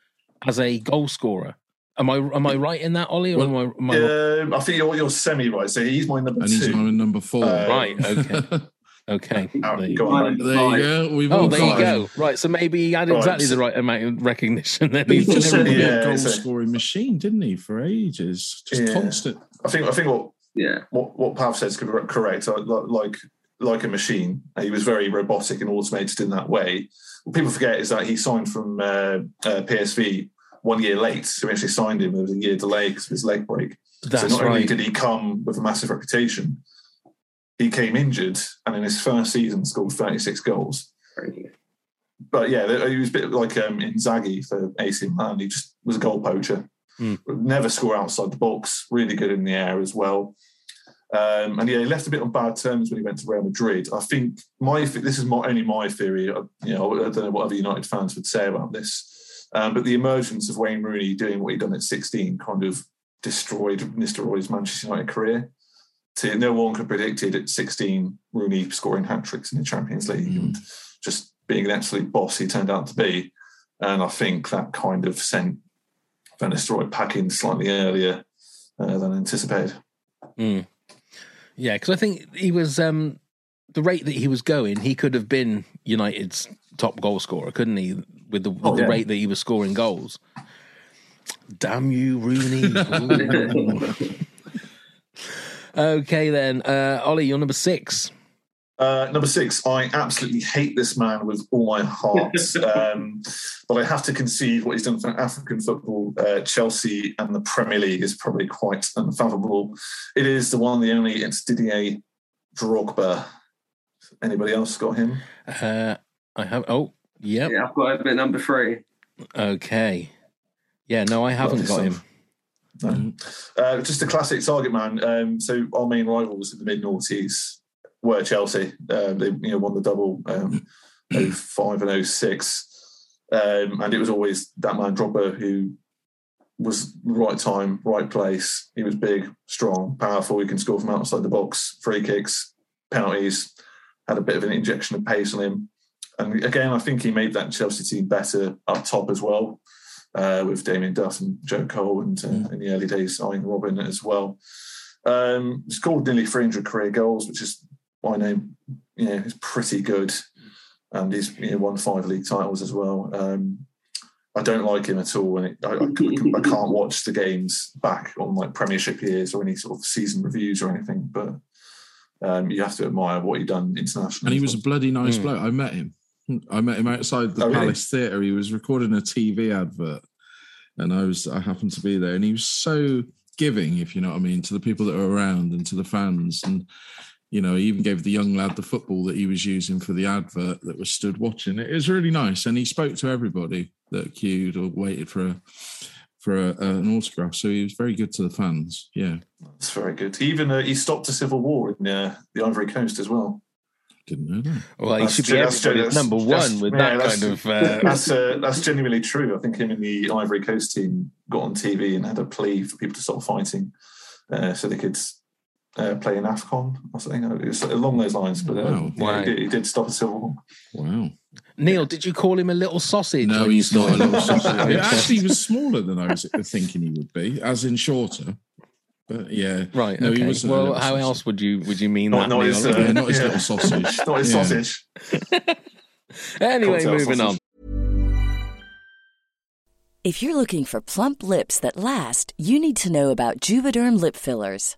as a goal scorer. Am I am I right in that, Ollie? Or am I, am I Um, I think you're, you're semi right. So he's my number And he's my number four. Uh, right? Okay, okay. Aaron, There you go go. on, there you go. We've Oh, all there you go. Right, so maybe he had exactly so- the right amount of recognition. Then He he's just said said never- he yeah, a goal scoring machine, didn't he, for ages? Just Yeah. constant. I think I think what Yeah. what what Pav says is cor- correct. Like like a machine, he was very robotic and automated in that way. What people forget is that he signed from uh, uh, PSV one year late. So we actually signed him. There was a year delay because of his leg break. That's so not only did he come with a massive reputation, he came injured and in his first season scored 36 goals. But yeah, he was a bit like um, Inzaghi for AC Milan. He just was a goal poacher. Mm. Never score outside the box. Really good in the air as well. Um, and yeah, he left a bit on bad terms when he went to Real Madrid. I think my this is my, only my theory. I- You know, I don't know what other United fans would say about this, um, but the emergence of Wayne Rooney doing what he'd done at 16 kind of destroyed Nistelrooy's Manchester United career. To, no one could predict it at 16, Rooney scoring hat tricks in the Champions League Mm. and just being an absolute boss he turned out to be. And I think that kind of sent Van Nistelrooy packing slightly earlier uh, than anticipated. Mm. Yeah, because I think he was um, the rate that he was going. He could have been United's top goal scorer, couldn't he? With the, with Oh, the yeah. rate that he was scoring goals. Damn you, Rooney! Ooh. okay, then, uh, Ollie, you're number six. Uh, number six, I absolutely hate this man with all my heart, um, but I have to concede what he's done for African football. Uh, Chelsea and the Premier League is probably quite unfathomable. It is the one, the only. It's Didier Drogba. Anybody else got him? Uh, I have. Oh, yep. Yeah, I've got him at number three. Okay. Yeah, no, I haven't Love got him. No. Uh, just a classic target man. Um, so our main rivals in the mid noughties were Chelsea. Um, they you know won the double um, 05 and 06. Um, and it was always that man Drogba who was right time, right place. He was big, strong, powerful. He can score from outside the box, free kicks, penalties. Had a bit of an injection of pace on him. And again, I think he made that Chelsea team better up top as well uh, with Damien Duff and Joe Cole, and uh, in the early days, Arjen Robben as well. Um, scored nearly 300 career goals, which is my name. You know, is pretty good, and he's you know, won five league titles as well. Um, I don't like him at all, and it, I, I, I can't watch the games back on like Premiership years or any sort of season reviews or anything. But um, you have to admire what he done internationally. And he was a bloody nice Mm. bloke. I met him. I met him outside the Oh, really? Palace Theatre. He was recording a TV advert, and I was I happened to be there, and he was so giving, if you know what I mean, to the people that were around and to the fans, and you know, he even gave the young lad the football that he was using for the advert that was stood watching. It was really nice, and he spoke to everybody that queued or waited for a for a, an autograph. So he was very good to the fans. Yeah, That's very good. He even uh, he stopped a civil war in uh, the Ivory Coast as well. Didn't know that. Well, he That's should be true, that's everybody's number that's- one with yeah, that kind of. Uh, that's uh, that's genuinely true. I think him and the Ivory Coast team got on TV and had a plea for people to stop fighting, uh, so they could uh, play in Afcon or something. It was along those lines. But Wow. um, yeah, Wow. he, did, he did stop a civil war. Wow. Neil, did you call him a little sausage? No, he's not a saw little sausage. It actually was smaller than I was thinking he would be, as in shorter. But yeah, Right. No, he was a well, how sausage. else would you would you mean Not- that? not his, uh, Yeah, not his Yeah. little sausage. Not his Yeah. sausage. anyway, Cocktail moving sausage. on. If you're looking for plump lips that last, you need to know about Juvederm lip fillers.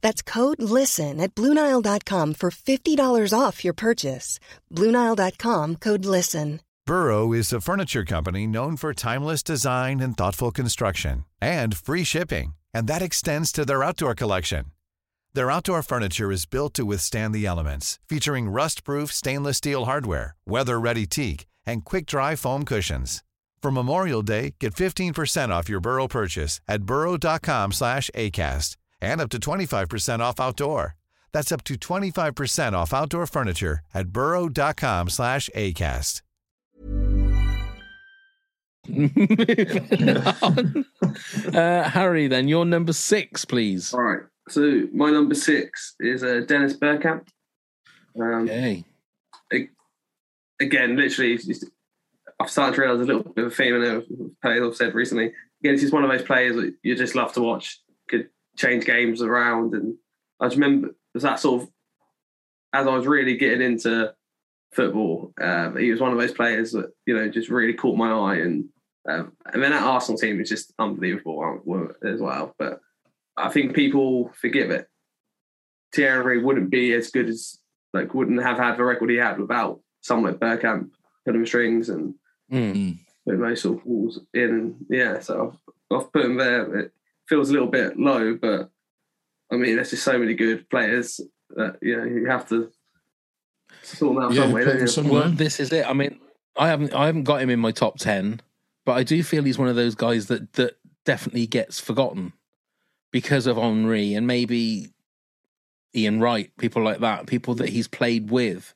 That's code LISTEN at Bluenile.com for $50 off your purchase. Bluenile.com code LISTEN. Burrow is a furniture company known for timeless design and thoughtful construction and free shipping, and that extends to their outdoor collection. Their outdoor furniture is built to withstand the elements, featuring rust-proof stainless steel hardware, weather-ready teak, and quick-dry foam cushions. For Memorial Day, get 15% off your Burrow purchase at burrow.com slash ACAST and up to 25% off outdoor. That's up to 25% off outdoor furniture at burrow.com slash ACAST. Moving. Uh, Harry, then you're number six, please. All right. So my number six is uh, Dennis Bergkamp. Um, Okay. Again, literally, it's just- I've started to realise a little bit of a theme in a players I've said recently. Again, he's one of those players that you just love to watch. Change games around, and I just remember was that sort of as I was really getting into football. Um, he was one of those players that you know just really caught my eye, and um, and then that Arsenal team is just unbelievable uh, as well. But I think people forgive it. Thierry wouldn't be as good as like wouldn't have had the record he had without someone like Bergkamp putting strings and Mm. putting those sort of balls in. Yeah, so I've, I've put him there. It feels a little bit low, but I mean, there's just so many good players that you know you have to sort them out Yeah, some don't you? somewhere. Well, this is it. I mean, I haven't I haven't got him in my top ten, but I do feel he's one of those guys that that definitely gets forgotten because of Henry and maybe Ian Wright, people like that, people that he's played with.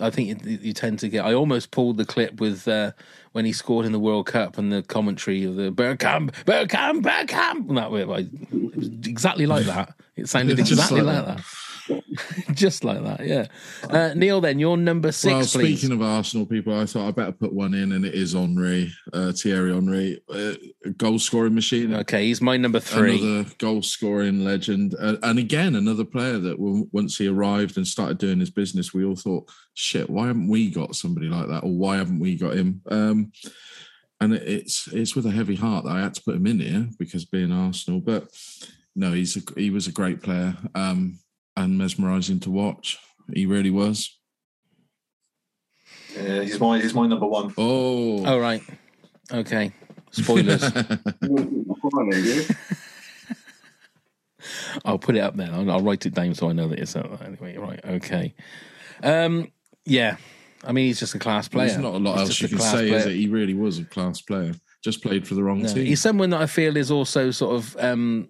I think you, you tend to get. I almost pulled the clip with uh, when he scored in the World Cup and the commentary of the Bergkamp, Bergkamp, Bergkamp. And that way, it was exactly like that. It sounded exactly like like, that. that. Just like that, yeah. Uh, Neil, then you're number six, well, please. speaking of Arsenal people, I thought I better put one in, and it is Henry, uh, Thierry Henry, uh, goal scoring machine. Okay, he's my number three. Another goal scoring legend. Uh, and again, another player that once he arrived and started doing his business, we all thought, shit, why haven't we got somebody like that? Or why haven't we got him? Um, and it's it's with a heavy heart that I had to put him in here because being Arsenal. But no, he's a, he was a great player um, and mesmerising to watch. He really was. Yeah, he's my he's my number one. Oh, Oh right, okay. Spoilers. I'll put it up there. I'll, I'll write it down so I know that it's up there. Anyway, right, okay. Um, yeah, I mean, he's just a class player. There's not a lot He's else you can class say, is player. it? He really was a class player. Just played for the wrong No, team. he's someone that I feel is also sort of um,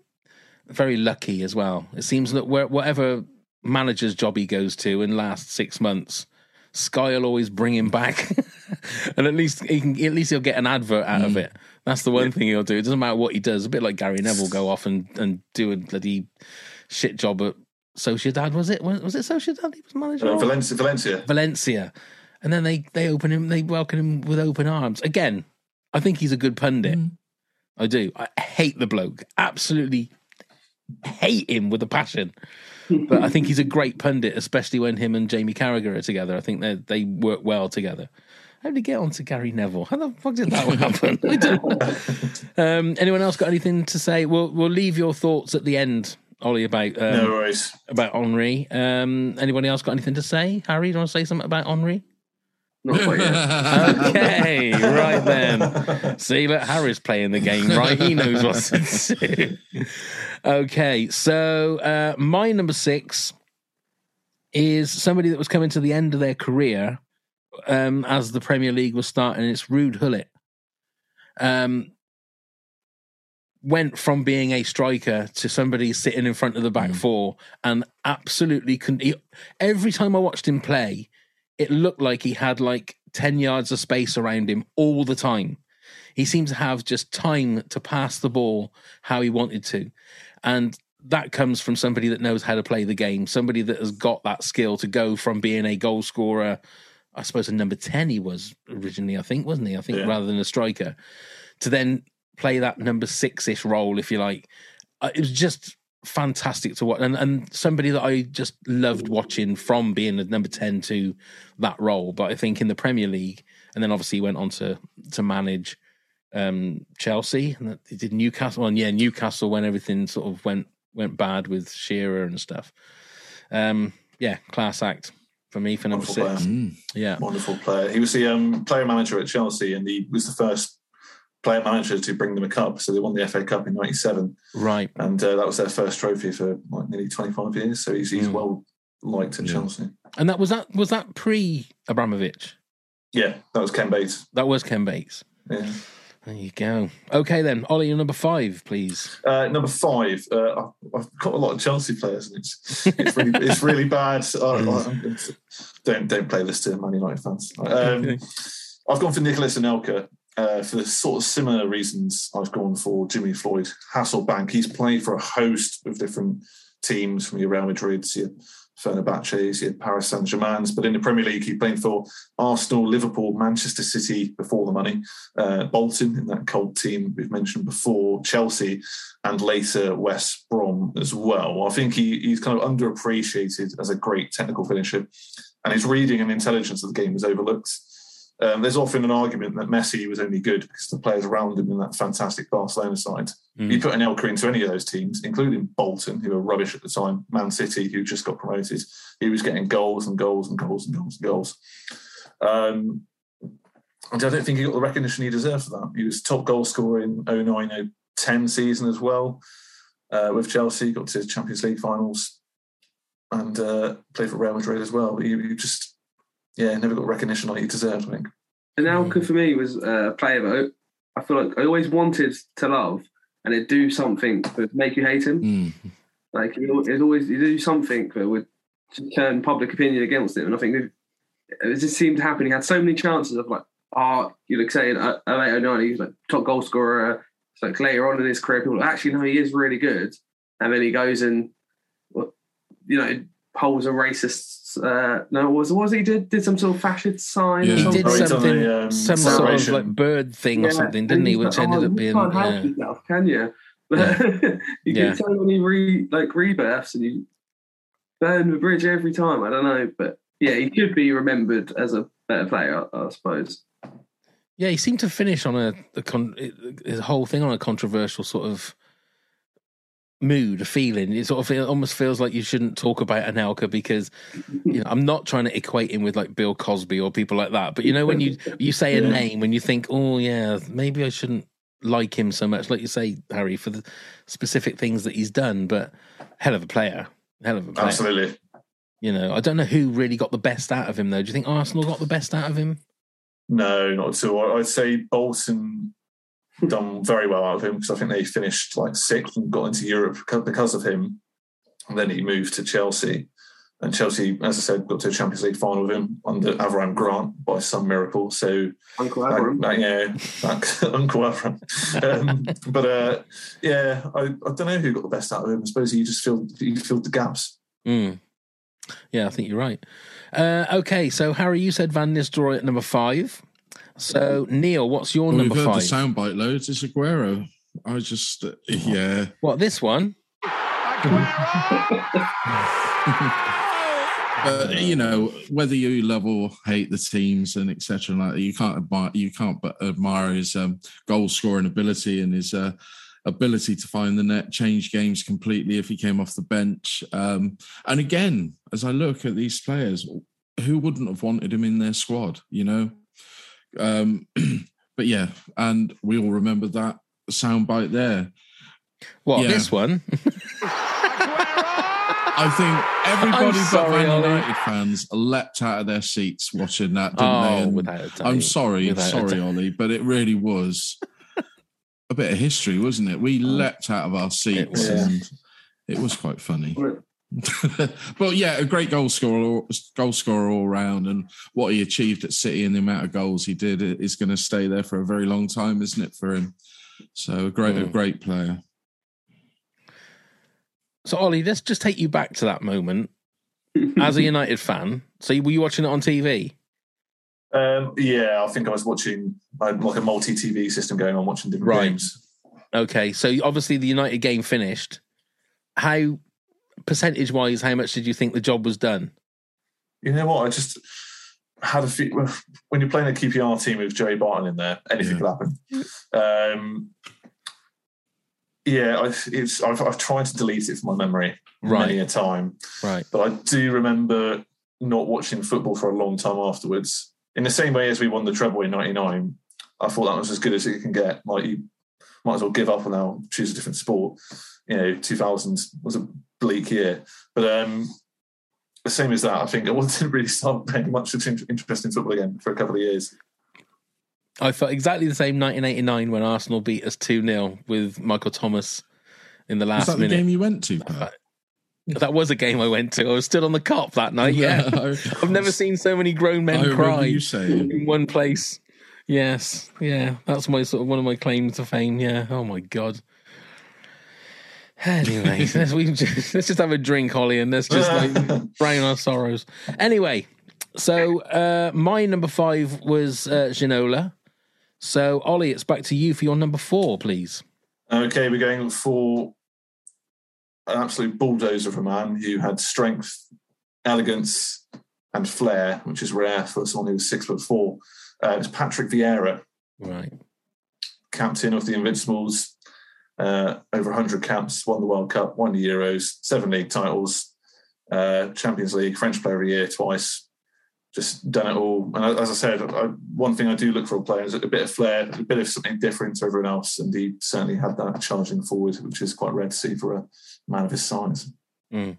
very lucky as well. It seems that where, whatever manager's job he goes to in the last six months, Sky will always bring him back, and at least he can. At least he'll get an advert out Mm. of it. That's the one thing he'll do. It doesn't matter what he does. A bit like Gary Neville go off and, and do a bloody shit job at Sociedad. Was it? Was it Sociedad? He was manager. Uh. Valencia, Valencia. Valencia, and then they they open him, they welcome him with open arms. Again, I think he's a good pundit. I do. I hate the bloke. Absolutely hate him with a passion. But I think he's a great pundit, especially when him and Jamie Carragher are together. I think they they work well together. How did he get on to Gary Neville? How the fuck did that one happen? I don't know. Um, anyone else got anything to say? We'll we'll leave your thoughts at the end, Ollie, about um, No worries. about Henry. Um, anybody else got anything to say? Harry, do you want to say something about Henry? Not quite yet. Okay, right then. See, look, Harry's playing the game, right? He knows what to do. Okay, so uh, my number six is somebody that was coming to the end of their career um, as the Premier League was starting. It's Ruud Gullit. Um, went from being a striker to somebody sitting in front of the back four and absolutely couldn't. He, every time I watched him play, it looked like he had like 10 yards of space around him all the time. He seemed to have just time to pass the ball how he wanted to. And that comes from somebody that knows how to play the game, somebody that has got that skill to go from being a goal scorer. I suppose a number 10 he was originally, I think, wasn't he? I think Yeah. rather than a striker, to then play that number six ish role, if you like. Uh, It was just fantastic to watch. And, and somebody that I just loved watching from being a number 10 to that role. But I think in the Premier League, and then obviously he went on to, to manage um, Chelsea and that- he did Newcastle. And yeah, Newcastle when everything sort of went went bad with Shearer and stuff. Um, yeah, class act for me for number Wonderful six. player. Mm. Yeah, Wonderful player. He was the um, player manager at Chelsea, and he was the first player manager to bring them a cup. So they won the FA Cup in '97, right. and uh, that was their first trophy for like nearly 25 years. So he's, he's Mm. well liked at Yeah. Chelsea. And that was that was that pre Abramovich. Yeah, that was Ken Bates. That was Ken Bates. Yeah. There you go. Okay then, Ollie, your number five, please. Uh, number five, uh, I've- I've got a lot of Chelsea players, and it's it's really it's really bad. I, I, don't don't play this to Man United fans. Um, I've gone for Nicolas Anelka uh, for the sort of similar reasons I've gone for Jimmy Floyd Hasselbaink. He's played for a host of different teams from your Real Madrid's, your Fenerbahce's, your Paris Saint Germain's, but in the Premier League, he played for Arsenal, Liverpool, Manchester City before the money, uh, Bolton in that cold team we've mentioned before, Chelsea, and later West Brom as well. I think he, he's kind of underappreciated as a great technical finisher, and his reading and intelligence of the game is overlooked. Um, there's often an argument that Messi was only good because the players around him in that fantastic Barcelona side. Mm. You put Anelka into any of those teams, including Bolton, who were rubbish at the time, Man City, who just got promoted, he was getting goals and goals and goals and goals and goals. Um, and I don't think he got the recognition he deserved for that. He was top goal scorer in 09 10 season as well uh, with Chelsea, got to Champions League finals and uh, played for Real Madrid as well. He, he just, yeah, never got recognition like he deserved, I think. Anelka for me was uh, a player that I feel like I always wanted to love, and it'd do something that would make you hate him. Mm. Like it it always you do something that would turn public opinion against him, and I think it, it just seemed to happen. He had so many chances of like, oh, you like saying uh, 08, 09, he's like top goal scorer. It's like later on in his career, people are like, actually no, he is really good, and then he goes and you know holds a racist. Uh, no, was was he did did some sort of fascist sign? Yeah. or He something? did Oh, something, the, um, some sort of like bird thing or something, didn't he? Which like, ended oh, up you being can't help yeah. yourself, can you? Yeah. you Yeah. get so many re, like rebirths and you burn the bridge every time. I don't know, but yeah, he should be remembered as a better player, I, I suppose. Yeah, he seemed to finish on a, a con- his whole thing on a controversial sort of mood, a feeling. It sort of it almost feels like you shouldn't talk about Anelka because you know I'm not trying to equate him with like Bill Cosby or people like that. But you know when you you say a Yeah. name and you think, oh yeah, maybe I shouldn't like him so much, like you say, Harry, for the specific things that he's done. But hell of a player, hell of a player. Absolutely. You know, I don't know who really got the best out of him though. Do you think Arsenal got the best out of him? No, not at all. I'd say Bolton done very well out of him because I think they finished like sixth and got into Europe because of him. And then he moved to Chelsea. And Chelsea, as I said, got to a Champions League final with him under Avram Grant by some miracle. So, Uncle Avram. that- yeah, that, Uncle Avram. Um, but uh, yeah, I, I don't know who got the best out of him. I suppose he just filled, he filled the gaps. Mm. Yeah, I think you're right. Uh, okay, so Harry, you said Van Nistelrooy at number five. So Neil, what's your Well, we've number heard five? the soundbite loads. It's Aguero. I just, uh, yeah. What this one? But you know, whether you love or hate the teams and etc. Like that, you can't admire, you can't but admire his um, goal scoring ability and his uh, ability to find the net, change games completely if he came off the bench. Um, and again, as I look at these players, who wouldn't have wanted him in their squad? You know. Um, but yeah, and we all remember that soundbite there. What Yeah. this one? I think everybody I'm but sorry, Man Ollie. United fans leapt out of their seats watching that, didn't Oh, they? And without a doubt. I'm sorry, Without sorry, doubt. Ollie, but it really was a bit of history, wasn't it? We leapt out of our seats, was. and it was quite funny. but yeah, a great goal scorer, goal scorer all round, and what he achieved at City and the amount of goals he did is going to stay there for a very long time, isn't it, for him? So a great, a Mm. great player. So Ollie, let's just take you back to that moment as a United fan. So were you watching it on TV? Um, yeah, I think I was watching like a multi TV system going on, watching different Right. games. Okay, so obviously the United game finished. How percentage wise, how much did you think the job was done? You know what? I just had a few. when you're playing a QPR team with Joey Barton in there, anything could happen. Um, yeah, I, it's I've, I've tried to delete it from my memory many a time, Right. but I do remember not watching football for a long time afterwards. In the same way as we won the treble in '99, I thought that was as good as it can get. Like you might as well give up and now choose a different sport. You know, 2000 was a bleak year, but um, the same as that, I think I didn't really start paying much interest in football again for a couple of years. I felt exactly the same 1989 when Arsenal beat us 2 0 with Michael Thomas in the Was last that the minute. game you went to? Pat? That was a game I went to. I was still on the Kop that night. Yeah, I- I've never seen so many grown men I cry you in one place. Yes, yeah, that's my sort of one of my claims to fame. Yeah. Oh my god. Anyway, let's, we just, let's just have a drink, Holly, and let's just like drown our sorrows. Anyway, so uh, my number five was uh, Ginola. So Ollie, it's back to you for your number four, please. Okay, we're going for an absolute bulldozer of a man who had strength, elegance, and flair, which is rare for someone who was six foot four. Uh, it's Patrick Vieira, Right. captain of the Invincibles, uh, over 100 caps, won the World Cup, won the Euros, seven league titles, uh, Champions League, French Player of the Year twice. Just done it all. And as I said, I, one thing I do look for a player is a bit of flair, a bit of something different to everyone else. And he certainly had that charging forward, which is quite rare to see for a man of his size. Mm.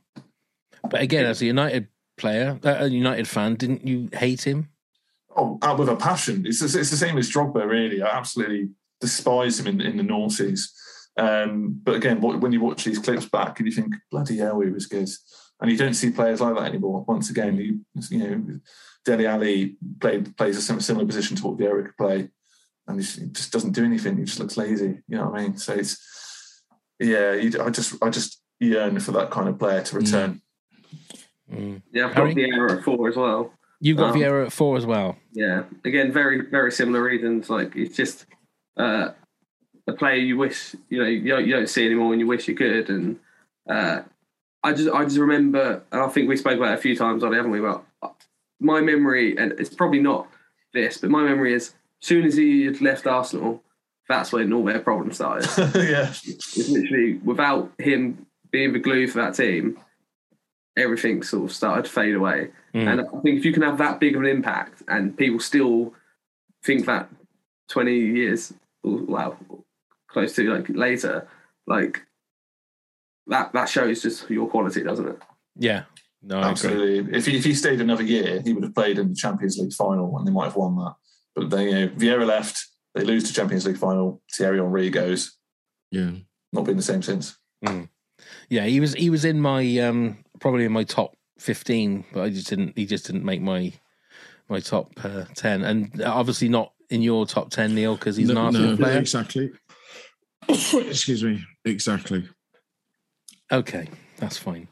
But again, as a United player, uh, a United fan, didn't you hate him? Oh, with a passion. It's, it's the same as Drogba, really. I absolutely despise him in, in the noughties. Um, but again, when you watch these clips back and you think, bloody hell, he was good. And you don't see players like that anymore. Once again, you, you know, Dele Alli played, plays a similar position to what Vieira could play. And he just, doesn't do anything. He just looks lazy. You know what I mean? So it's, yeah, you, I just I just yearn for that kind of player to return. Mm. Yeah, I've Harry? got Vieira at four as well. You've got Um, Vieira at four as well. Yeah, again, very very similar reasons. Like it's just uh, a player you wish you know you don't, you don't see anymore, and you wish you could. And uh, I just I just remember, and I think we spoke about it a few times, on it, haven't we? About my memory, and it's probably not this, but my memory is as soon as he had left Arsenal, that's when all their problems started. yeah, It's literally without him being the glue for that team, everything sort of started to fade away. Mm. And I think if you can have that big of an impact and people still think that 20 years, well, close to like later, like that, that shows just your quality, doesn't it? Yeah, No, Absolutely. If he, if he stayed another year, he would have played in the Champions League final and they might have won that. But then, you know, Vieira left, they lose to Champions League final, Thierry Henry goes, Yeah. not been the same since. Yeah, he was he was in my um probably in my top fifteen, but I just didn't. He just didn't make my my top uh, ten, and obviously not in your top ten, Neil, because he's an Arsenal player. exactly. Excuse me. Exactly. Okay, that's fine.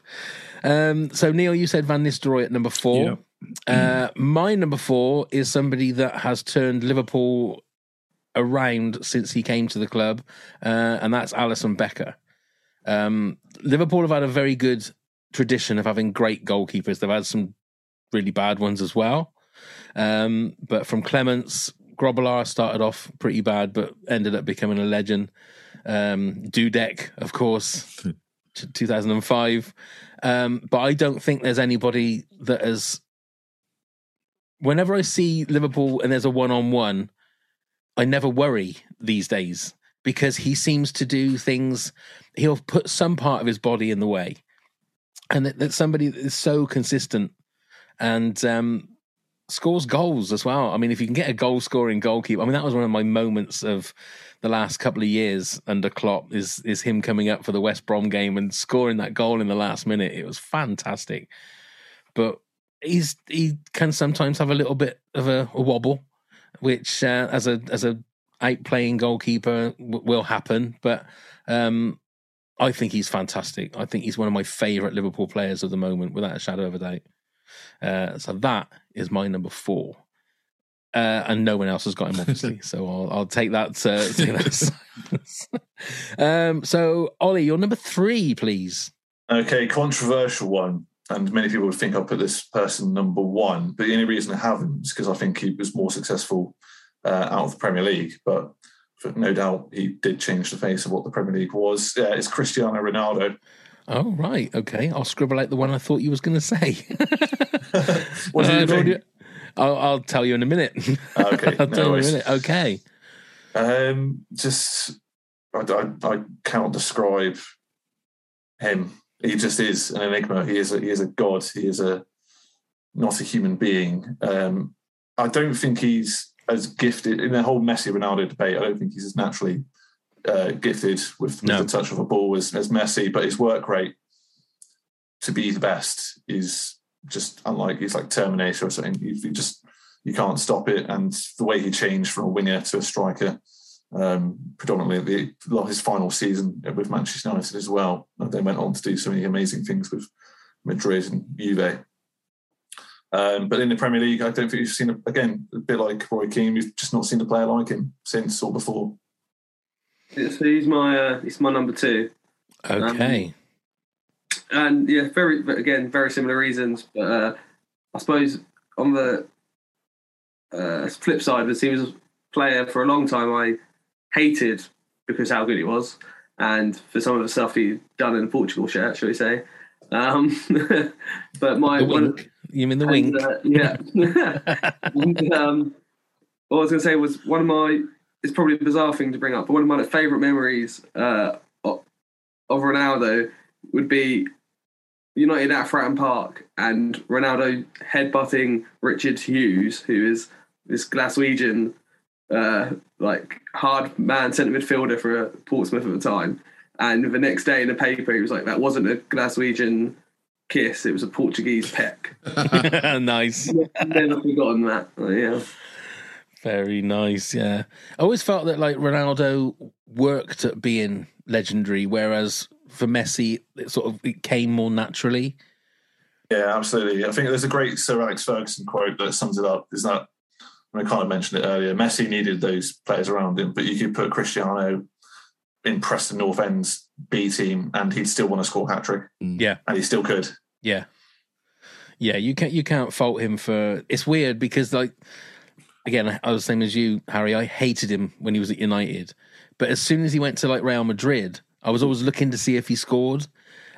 Um, so Neil, you said Van Nistelrooy at number four. Uh, my number four is somebody that has turned Liverpool around since he came to the club, uh, and that's Alisson Becker. Um, Liverpool have had a very good tradition of having great goalkeepers. They've had some really bad ones as well. Um, but from Clemence, Grobbelaar started off pretty bad, but ended up becoming a legend. Um, Dudek, of course, 2005. Um, but I don't think there's anybody that has. Whenever I see Liverpool and there's a one on one, I never worry these days because he seems to do things. He'll put some part of his body in the way, and that, that somebody that is so consistent and um, scores goals as well. I mean, if you can get a goal scoring goalkeeper, I mean, that was one of my moments of the last couple of years under Klopp is is him coming up for the West Brom game and scoring that goal in the last minute. It was fantastic, but he's he can sometimes have a little bit of a, a wobble, which uh, as a as a out playing goalkeeper w- will happen. But um, I think he's fantastic. I think he's one of my favourite Liverpool players of the moment, without a shadow of a doubt. Uh, so that is my number four. Uh, and no one else has got him, obviously. so I'll, I'll take that. Uh, take that um, so, Ollie, you're number three, please. Okay, controversial one. And many people would think I'll put this person number one. But the only reason I haven't is because I think he was more successful uh, out of the Premier League. But for no doubt, he did change the face of what the Premier League was. Uh, it's Cristiano Ronaldo. Oh, right. Okay. I'll scribble out the one I thought you was going to say. What do you Uh, think? I'll, I'll, tell you in a minute. Okay, I'll no tell you in a minute. Okay. Um, just I, I, I cannot describe him. He just is an enigma. He is a, he is a god. He is a not a human being. Um, I don't think he's as gifted in the whole Messi Ronaldo debate. I don't think he's as naturally uh, gifted with, with No. the touch of a ball as, as Messi, but his work rate to be the best is just unlike he's like Terminator or something. You, you just you can't stop it, and the way he changed from a winger to a striker, um, predominantly the, his final season with Manchester United as well. And they went on to do so many amazing things with Madrid and Juve. Um, but in the Premier League, I don't think we've seen a, again a bit like Roy Keane. We've just not seen a player like him since or before. So he's my uh, he's my number two, Okay. And yeah, very again very similar reasons. But uh, I suppose on the uh, flip side, as he was a player for a long time, I hated because how good he was, and for some of the stuff he'd done in the Portugal shirt, shall we say. Um, but my one. You mean the and, wink? uh, yeah. And, um, what I was going to say was one of my. It's probably a bizarre thing to bring up, but one of my favourite memories uh, of Ronaldo would be United at Fratton Park and Ronaldo headbutting Richard Hughes, who is this Glaswegian, uh, like hard man centre midfielder for uh, Portsmouth at the time. And the next day in the paper, he was like, "That wasn't a Glaswegian kiss; it was a Portuguese peck." nice. Never forgotten that. Yeah. Very nice. Yeah. I always felt that like Ronaldo worked at being legendary, whereas for Messi, it sort of it came more naturally. Yeah, absolutely. I think there's a great Sir Alex Ferguson quote that sums it up. Is that I kind of mentioned it earlier. Messi needed those players around him, but you could put Cristiano in Preston North End's B team, and he'd still want to score hat trick, mm. Yeah. and he still could. Yeah. Yeah, you can't you can't fault him for it's weird because like again, I was the same as you, Harry. I hated him when he was at United. But as soon as he went to like Real Madrid, I was always looking to see if he scored.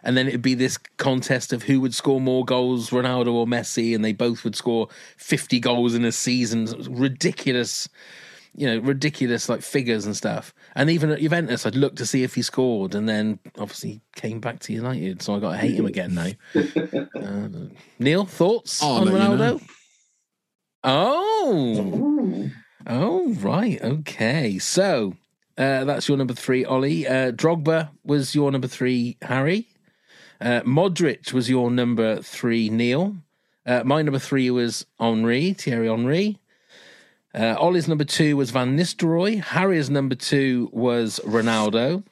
And then it'd be this contest of who would score more goals, Ronaldo or Messi, and they both would score 50 goals in a season. Ridiculous, you know, ridiculous like figures and stuff. And even at Juventus, I'd look to see if he scored, and then obviously came back to United, so I got to hate him again now. uh, Neil, thoughts I'll on let you Ronaldo? know. Oh, oh, right, okay. So uh, that's your number three, Ollie. Uh, Drogba was your number three, Harry. Uh, Modric was your number three, Neil. Uh, my number three was Henry, Thierry Henry. Uh, Ollie's number two was Van Nistelrooy. Harry's number two was Ronaldo.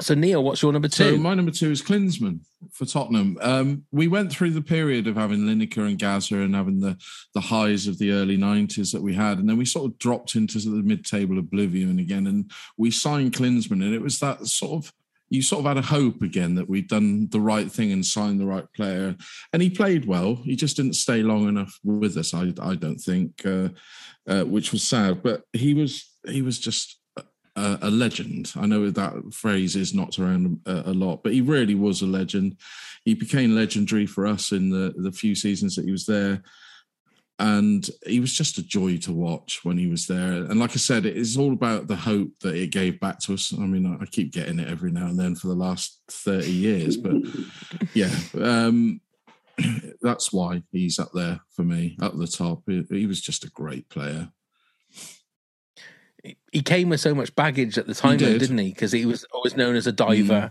So, Neil, what's your number two? So my number two is Klinsmann for Tottenham. Um, we went through the period of having Lineker and Gazza and having the the highs of the early nineties that we had, and then we sort of dropped into the mid table oblivion again. And we signed Klinsmann, and it was that sort of you sort of had a hope again that we'd done the right thing and signed the right player. And he played well. He just didn't stay long enough with us. I I don't think, uh, uh, which was sad. But he was he was just a, a legend. I know that phrase is not around a, a lot, but he really was a legend. He became legendary for us in the the few seasons that he was there, and he was just a joy to watch when he was there. And like I said, it is all about the hope that it gave back to us. I mean, I, I keep getting it every now and then for the last thirty years, but yeah. Um, that's why he's up there for me, up the top. He, he was just a great player. He came with so much baggage at the time, though, did. didn't he? Because he was always known as a diver, mm.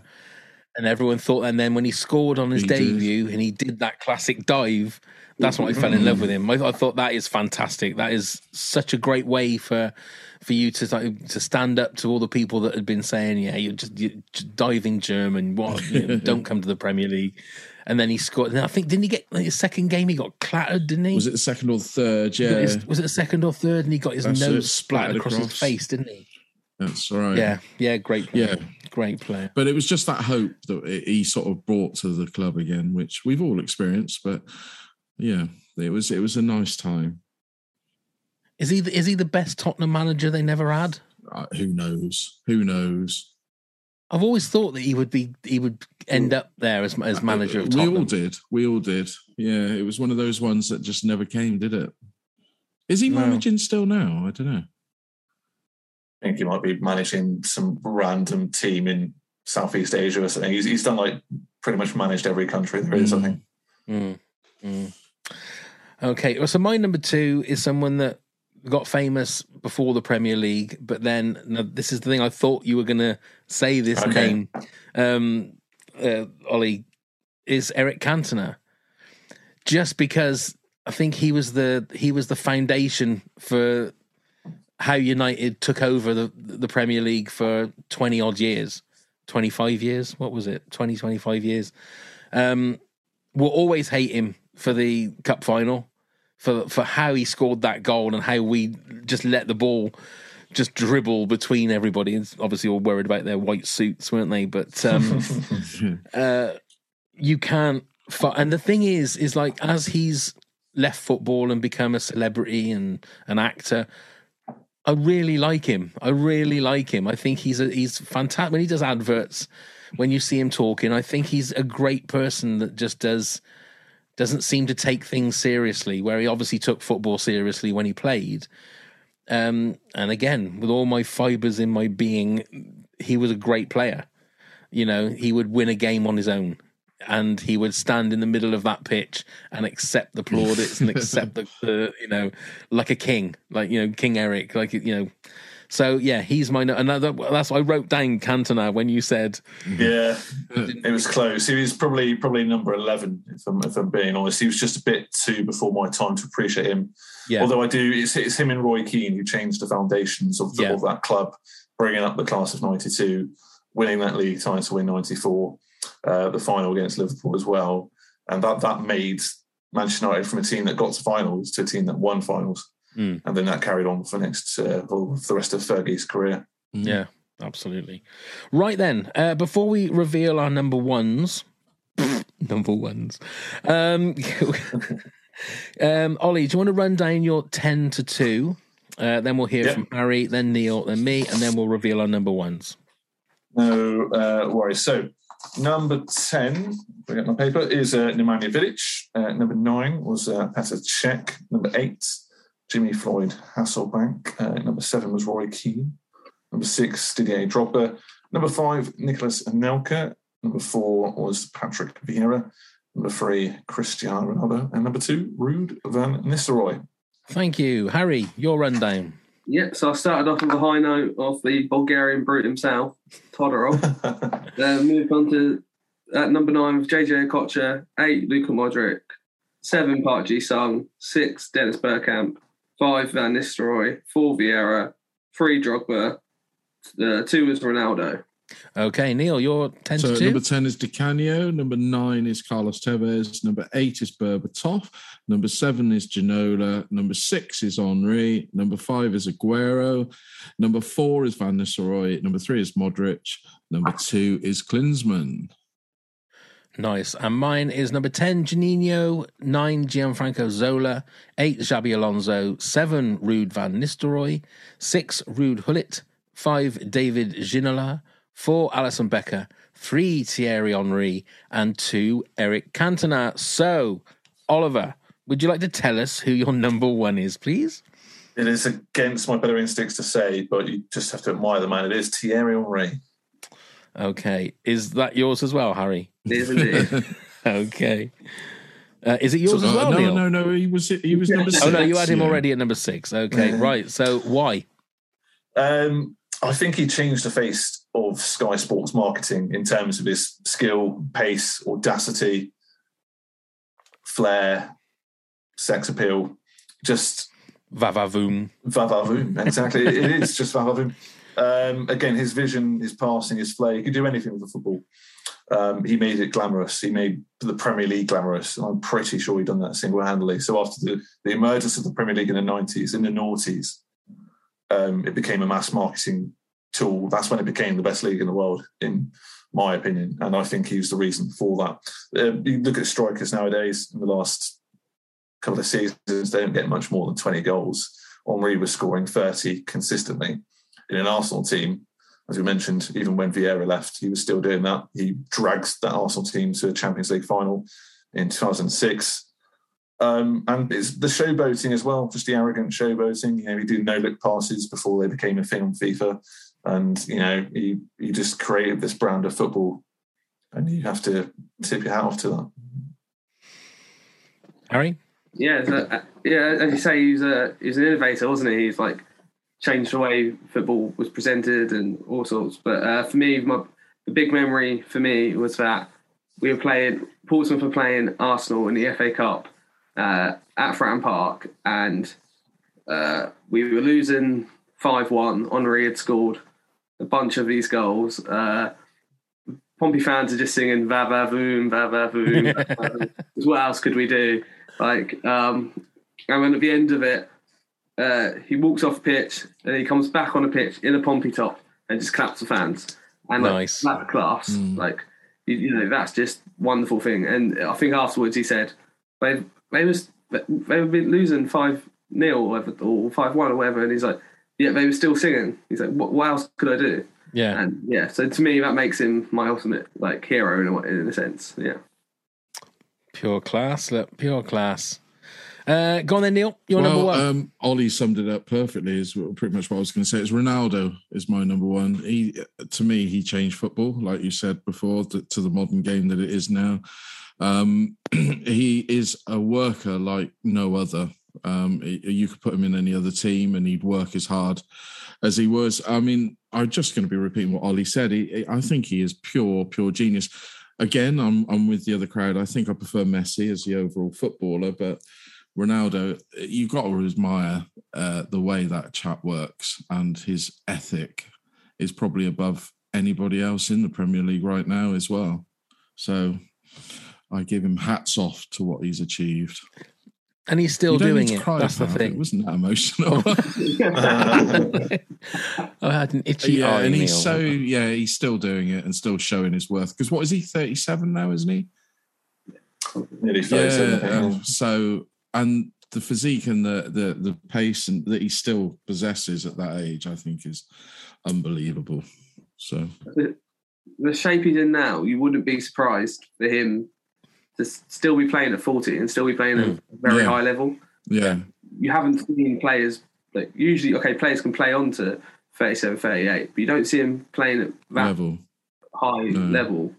and everyone thought. And then when he scored on his He did. debut and he did that classic dive, that's when I fell in love with him. I, I thought that is fantastic. That is such a great way for for you to like, to stand up to all the people that had been saying, "Yeah, you're just, you're just diving German. What? You know, don't come to the Premier League." And then he scored. And I think didn't he get like, his second game? He got clattered, didn't he? Was it the second or third? Yeah, his- was it the second or third? And he got his That's nose it, splattered splattered across, his face, didn't he? that's right. Yeah, yeah, great, player. Yeah. great player. But it was just that hope that he sort of brought to the club again, which we've all experienced. But yeah, it was it was a nice time. Is he the, is he the best Tottenham manager they never had? Uh, who knows? Who knows? I've always thought that he would be he would end up there as as manager of we all did. We all did. Yeah, it was one of those ones that just never came, did it? Is he No. managing still now? I don't know. I think he might be managing some random team in Southeast Asia or something. He's, he's done like pretty much managed every country there is, I think. Mm, mm. Okay, well, so my number two is someone that got famous before the Premier League, but then now, this is the thing I thought you were going to say this Okay. name, um, uh, Ollie, is Eric Cantona, just because I think he was the he was the foundation for how United took over the the Premier League for twenty odd years, twenty five years. What was it? 20, 25 years. Um, we'll always hate him for the cup final, for for how he scored that goal and how we just let the ball just dribble between everybody. It's obviously all worried about their white suits, weren't they? But um, uh, you can't. Fu- and the thing is, is like as he's left football and become a celebrity and an actor. I really like him. I really like him. I think he's a, he's fantastic when he does adverts. When you see him talking, I think he's a great person that just does doesn't seem to take things seriously. Where he obviously took football seriously when he played. Um, and again, with all my fibers in my being, he was a great player. You know, he would win a game on his own, and he would stand in the middle of that pitch and accept the plaudits and accept the, the, you know, like a king, like you know, King Eric, like you know. So yeah, he's my another. That's why I wrote down Cantona when you said Yeah, it was close. He was probably probably number eleven, if I'm, if I'm being honest. He was just a bit too before my time to appreciate him. yeah, Although I do, it's, it's him and Roy Keane who changed the foundations of, the, Yeah. of that club, bringing up the class of '92, winning that league title in '94, uh, the final against Liverpool as well, and that that made Manchester United from a team that got to finals to a team that won finals, Mm. and then that carried on for the next uh, for the rest of Fergie's career. Yeah, absolutely. Right then, uh, before we reveal our number ones, number ones, um, um, Ollie, do you want to run down your 10 to 2? Uh, then we'll hear Yeah. from Harry, then Neil, then me, and then we'll reveal our number ones. No uh, worries. So number ten, bring up my paper, is uh, Nemanja Vidic. Uh, number nine was uh, Petr Cech. Number eight, Jimmy Floyd Hasselbaink. Uh, number seven was Roy Keane. Number six, Didier Drogba. Number five, Nicolas Anelka. Number four was Patrick Vieira. Number three, Cristiano Ronaldo. And number two, Ruud Van Nistelrooy. Thank you. Harry, your rundown. Yep, so I started off with a high note of the Bulgarian brute himself, Todorov. then moved on to at number nine with JJ Okocha, eight Luka Modric, seven Park Ji Sung, six Dennis Bergkamp, five Van Nistelrooy, four Vieira, three Drogba, uh, two is Ronaldo. Okay, Neil, you're 10 So to 2. number 10 is Di Canio. Number 9 is Carlos Tevez. Number 8 is Berbatov. Number 7 is Ginola. Number 6 is Henry. Number 5 is Aguero. Number 4 is Van Nistelrooy. Number 3 is Modric. Number 2 is Klinsmann. Nice. And mine is number 10, Juninho, 9, Gianfranco Zola, 8, Xabi Alonso, 7, Ruud Van Nistelrooy, 6, Ruud Gullit, 5, David Ginola, 4, Alisson Becker, 3, Thierry Henry, and 2, Eric Cantona. So, Oliver, would you like to tell us who your number one is, please? It is against my better instincts to say, but you just have to admire the man. It is Thierry Henry. Okay. Is that yours as well, Harry? It is indeed. Okay. Uh, is it yours So- as well, no, Neil? no, no. He was he was number six. Oh no, you had him yeah. already at number six. Okay, Yeah. right. So why? Um, I think he changed the face of Sky Sports marketing in terms of his skill, pace, audacity, flair, sex appeal. Just Vavavoom. vavavoom. Exactly. it is just vavavoom. Um, again, his vision, his passing, his flair, he could do anything with the football. Um, he made it glamorous. He made the Premier League glamorous. I'm pretty sure he done that single handedly. So after the, the emergence of the Premier League in the 90s, in the noughties, um, it became a mass marketing tool. That's when it became the best league in the world, in my opinion. And I think he was the reason for that. Um, you look at strikers nowadays in the last couple of seasons, they don't get much more than 20 goals. Henry was scoring 30 consistently in an Arsenal team. As we mentioned, even when Vieira left, he was still doing that. He drags that Arsenal team to a Champions League final in 2006. Um, and it's the showboating as well, just the arrogant showboating. You know, he did no look passes before they became a thing on FIFA. And, you know, he, he just created this brand of football. And you have to tip your hat off to that. Harry? Yeah, so, uh, yeah. As you say, he's a he's an innovator, wasn't he? He's like changed the way football was presented and all sorts. But uh, for me, my the big memory for me was that we were playing Portsmouth were playing Arsenal in the FA Cup uh, at Fratton Park, and uh, we were losing five one. Henry had scored a bunch of these goals. Uh, Pompey fans are just singing "Va va voom, va va voom." va, va, voom." 'Cause what else could we do? Like, um, and then at the end of it, uh, he walks off pitch and he comes back on the pitch in a Pompey top and just claps the fans. And like, Nice. that class, like you, you know, that's just wonderful thing. And I think afterwards he said they they was they've been losing five 0 or whatever, or five one or whatever, and he's like, yeah, they were still singing. He's like, what, what else could I do? Yeah. And yeah, so to me that makes him my ultimate like hero in a, in a sense. Yeah. Pure class. Look, pure class. Uh, go on then, Neil. Your well, number one. Um, Ollie summed it up perfectly. Is pretty much what I was going to say. It's Ronaldo is my number one. He, to me, he changed football, like you said before, to, to the modern game that it is now. Um, he is a worker like no other. Um, you could put him in any other team, and he'd work as hard as he was. I mean, I'm just going to be repeating what Ollie said. He, I think he is pure, pure genius. Again, I'm I'm with the other crowd. I think I prefer Messi as the overall footballer, but Ronaldo, you've got to admire uh, the way that chap works and his ethic is probably above anybody else in the Premier League right now as well. So I give him hats off to what he's achieved. and he's still doing it. That's the about it. Wasn't that emotional? I had an itchy yeah, eye. and he's Neil. so yeah, he's still doing it and still showing his worth. Because what is he? Thirty-seven now, isn't he? Nearly 37, I think. um, so and the physique and the the the pace and that he still possesses at that age, I think, is unbelievable. So the, the shape he's in now, you wouldn't be surprised for him to still be playing at 40 and still be playing at hmm. a very Yeah. high level. yeah, you haven't seen players like usually okay players can play on to 37 38 but you don't see him playing at that Level. high No. level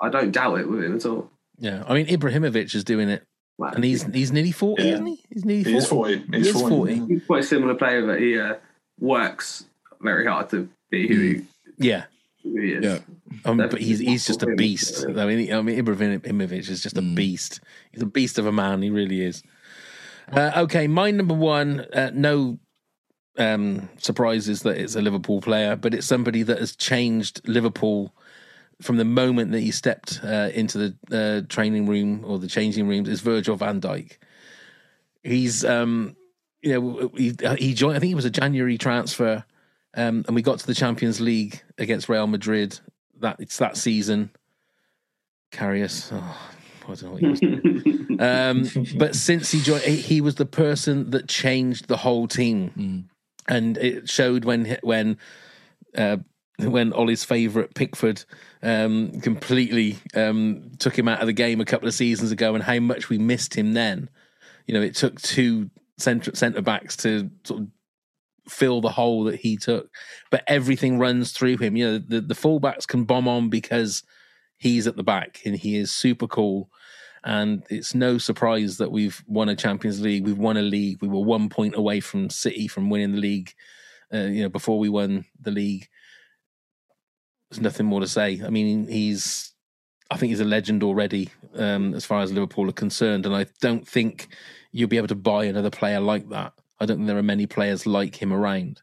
i don't doubt it with him at all Yeah, I mean Ibrahimovic is doing it, Like, and he's he's nearly forty, Yeah. isn't he? He's nearly He is 40. 40. He 40. 40. he's quite a similar player that he uh, works very hard to be who, he, Yeah, who he Yeah. um, but he's he's just a beast. I mean, I mean Ibrahimovic is just a Mm. beast. He's a beast of a man. He really is. Uh, okay, my number one. Uh, no um, surprises that it's a Liverpool player, but it's somebody that has changed Liverpool from the moment that he stepped uh, into the uh, training room or the changing rooms. Is Virgil Van Dijk? He's um, you know he he joined. I think it was a January transfer, um, and we got to the Champions League against Real Madrid. That it's that season. Karius, oh, I don't know what he was doing. um, but since he joined, he, he was the person that changed the whole team, and it showed when when uh, when Ollie's favourite Pickford um, completely um, took him out of the game a couple of seasons ago, and how much we missed him then. You know, it took two centre centre backs to sort of fill the hole that he took, but everything runs through him. You know, the the fullbacks can bomb on because he's at the back and he is super cool. And it's no surprise that we've won a Champions League. We've won a league. We were one point away from City from winning the league. Uh, you know, before we won the league, there's nothing more to say. I mean, he's, I think he's a legend already um, as far as Liverpool are concerned, and I don't think you'll be able to buy another player like that. I don't think there are many players like him around.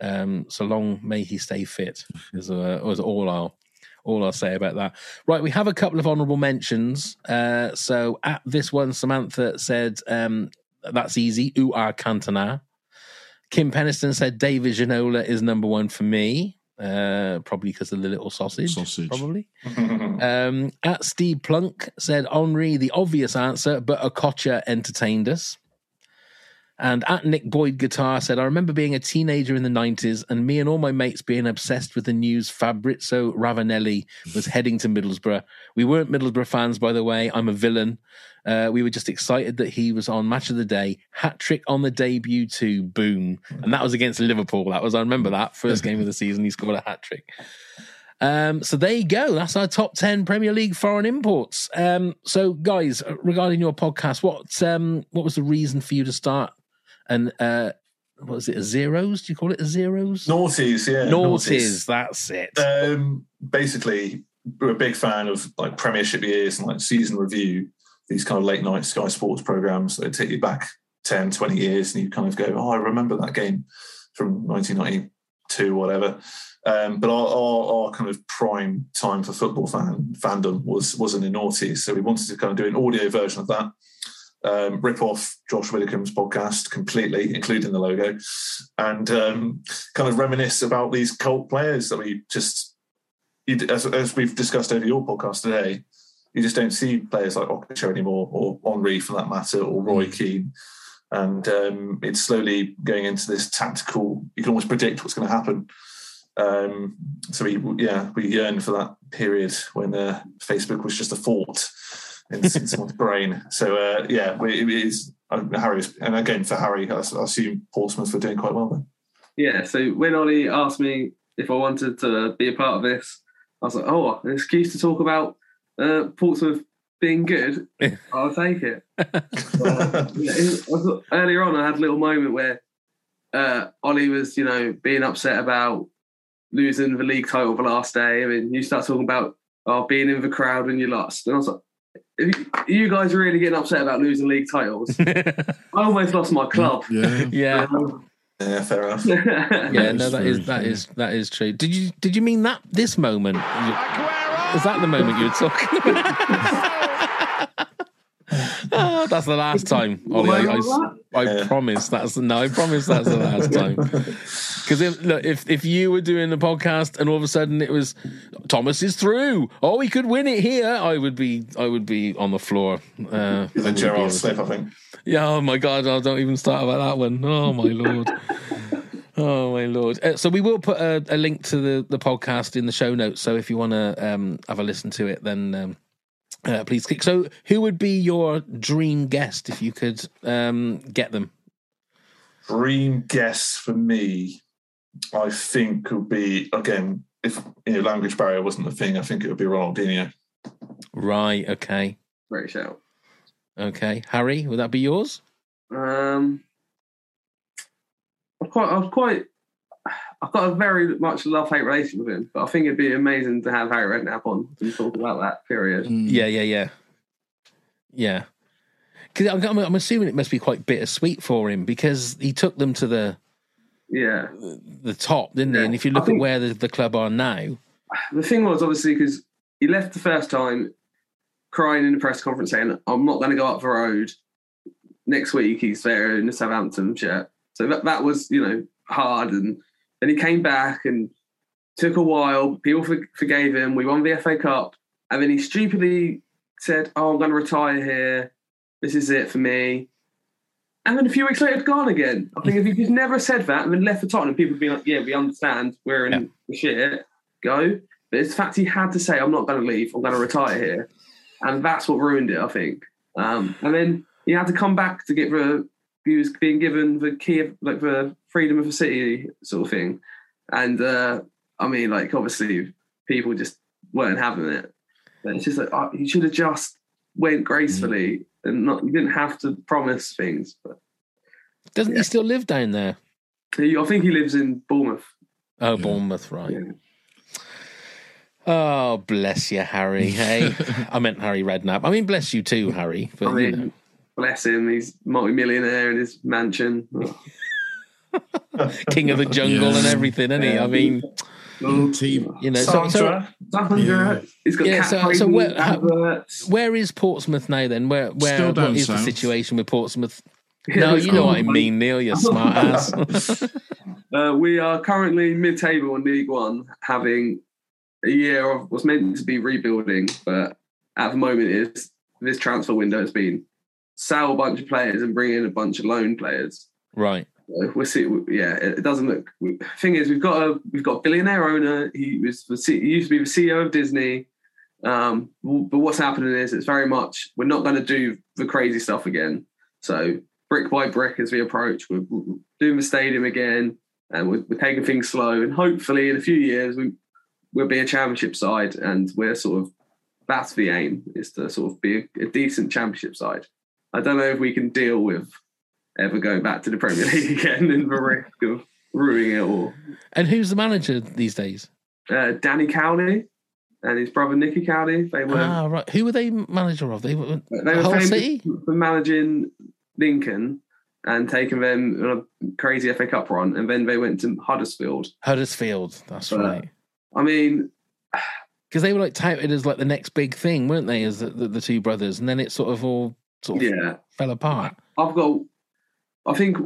Um, so long may he stay fit. Is, uh, is all I'll all I'll say about that. Right, we have a couple of honourable mentions. Uh, so at this one, Samantha said, um, "That's easy." Ooh, ah, Cantona. Kim Peniston said David Ginola is number one for me, uh, probably because of the little sausage. Sausage. Probably. Um, at Steve Plunk said Henry, the obvious answer, but Okocha entertained us. And at Nick Boyd Guitar said, I remember being a teenager in the 90s and me and all my mates being obsessed with the news Fabrizio Ravanelli was heading to Middlesbrough. We weren't Middlesbrough fans, by the way. I'm a villain. Uh, we were just excited that he was on Match of the Day. Hat trick on the debut, too. Boom. And that was against Liverpool. That was, I remember that. First game of the season, he scored a hat trick. Um, so there you go. That's our top 10 Premier League foreign imports. Um, so, guys, regarding your podcast, what um, what was the reason for you to start? And uh, what was it? A zeros? Do you call it a zeros? Noughties, yeah. Noughties, that's it. Um, basically, we're a big fan of like Premiership years and like season review, these kind of late night Sky Sports programs that take you back 10, 20 years and you kind of go, oh, I remember that game from 1992, whatever. Um, but our, our, our kind of prime time for football fan fandom was was in the noughties, so we wanted to kind of do an audio version of that. Um, rip off Josh Widdicombe's podcast completely, including the logo, and um, kind of reminisce about these cult players that we just, as, as we've discussed over your podcast today, you just don't see players like Okocha anymore, or Henry for that matter, or Roy Keane. And um, it's slowly going into this tactical, you can almost predict what's going to happen. Um, so we, yeah, we yearn for that period when uh, Facebook was just a thought in, in someone's brain. So uh, yeah, we, it is uh, Harry's, and again for Harry, I, I assume Portsmouth were doing quite well then. Yeah, so when Ollie asked me if I wanted to be a part of this, I was like, oh, an excuse to talk about uh, Portsmouth being good. I'll take it. Uh, yeah, it was- earlier on, I had a little moment where uh, Ollie was, you know, being upset about losing the league title the last day. I mean, you start talking about oh, being in the crowd when you lost. And I was like, if you, are you guys really getting upset about losing league titles? I almost lost my club. Yeah. yeah. Um, Yeah, fair enough. Yeah, no, is that very is that true. is that is true. Did you did you mean that this moment? Is that the moment you were talking about? Oh, that's the last time, Ollie. I, I, I promise that's no. I promise that's the last time. Because if look, if if you were doing the podcast and all of a sudden it was Thomas is through, oh, he could win it here, I would be I would be on the floor. Uh, I And wouldn't be Gerrard able to- Slip, I think. yeah, oh my God, I don't even start about that one. Oh my Lord. Oh my lord! Uh, so we will put a, a link to the, the podcast in the show notes. So if you want to um, have a listen to it, then um, uh, please click. So who would be your dream guest if you could um, get them? Dream guess for me, I think would be again if you know language barrier wasn't the thing. I think it would be Ronaldinho. Right. Okay. Great shout. Okay. Harry, would that be yours? Um, I'm quite, I'm quite, I've got a very much love hate relationship with him, but I think it'd be amazing to have Harry Redknapp on to talk about that period. Mm. Yeah. Yeah. Yeah. Yeah. Because I'm, I'm, I'm assuming it must be quite bittersweet for him because he took them to the Yeah. the top, didn't he? And if you look think- at where the, the club are now, The thing was obviously because he left the first time, crying in the press conference saying, "I'm not going to go up the road." Next week he's there in the Southampton shirt, so that that was you know hard. And then he came back and took a while. People for, forgave him. We won the FA Cup, and then he stupidly said, "Oh, I'm going to retire here. This is it for me." And then a few weeks later, it's gone again. I think if he just never said that and then left for Tottenham, people would be like, "Yeah, we understand. We're in Yeah. the shit. Go." But it's the fact he had to say, "I'm not going to leave. I'm going to retire here," and that's what ruined it. I think. Um, and then he had to come back to get the. He was being given the key of like the freedom of the city sort of thing, and uh, I mean, like obviously people just weren't having it. But it's just like oh, he should have just went gracefully and not. You didn't have to promise things. But doesn't he still live down there? he, I think he lives in Bournemouth. Oh, Bournemouth, right. Yeah. Oh, bless you, Harry. Hey, I meant Harry Redknapp. I mean, bless you too, Harry. But I you mean, know. Bless him. He's multi-millionaire in his mansion. king of the jungle Yeah. and everything, isn't he? I mean, Team. you know. So, so Sandra, Sandra, he's got Yeah, cat so- so where- how- where is Portsmouth now? Then, where where Still what down the situation with Portsmouth? Yeah, No, you know what I mean, Neil. You smart ass. Uh, we are currently mid-table in League One, having a year of was meant to be rebuilding, but at the moment is this transfer window has been sell a bunch of players and bring in a bunch of loan players. right. So we'll see. Yeah, it doesn't look. Thing is, we've got a we've got a billionaire owner. He was the C, he used to be the CEO of Disney. Um, but what's happening is it's very much we're not going to do the crazy stuff again. So brick by brick as we approach, we're, we're doing the stadium again, and we're, we're taking things slow. And hopefully, in a few years, we we'll be a championship side, and we're sort of that's the aim is to sort of be a, a decent championship side. I don't know if we can deal with ever going back to the Premier League again and the risk of ruining it all. And who's the manager these days? Uh, Danny Cowley and his brother Nicky Cowley, they were Ah, right. Who were they manager of? They were they were City. for managing Lincoln and taking them on a crazy FA Cup run, and then they went to Huddersfield. Huddersfield. That's Uh, right. I mean, Because they were like touted as like the next big thing, weren't they? As the, the, the two brothers, and then it sort of all sort of yeah, fell apart. I've got. I think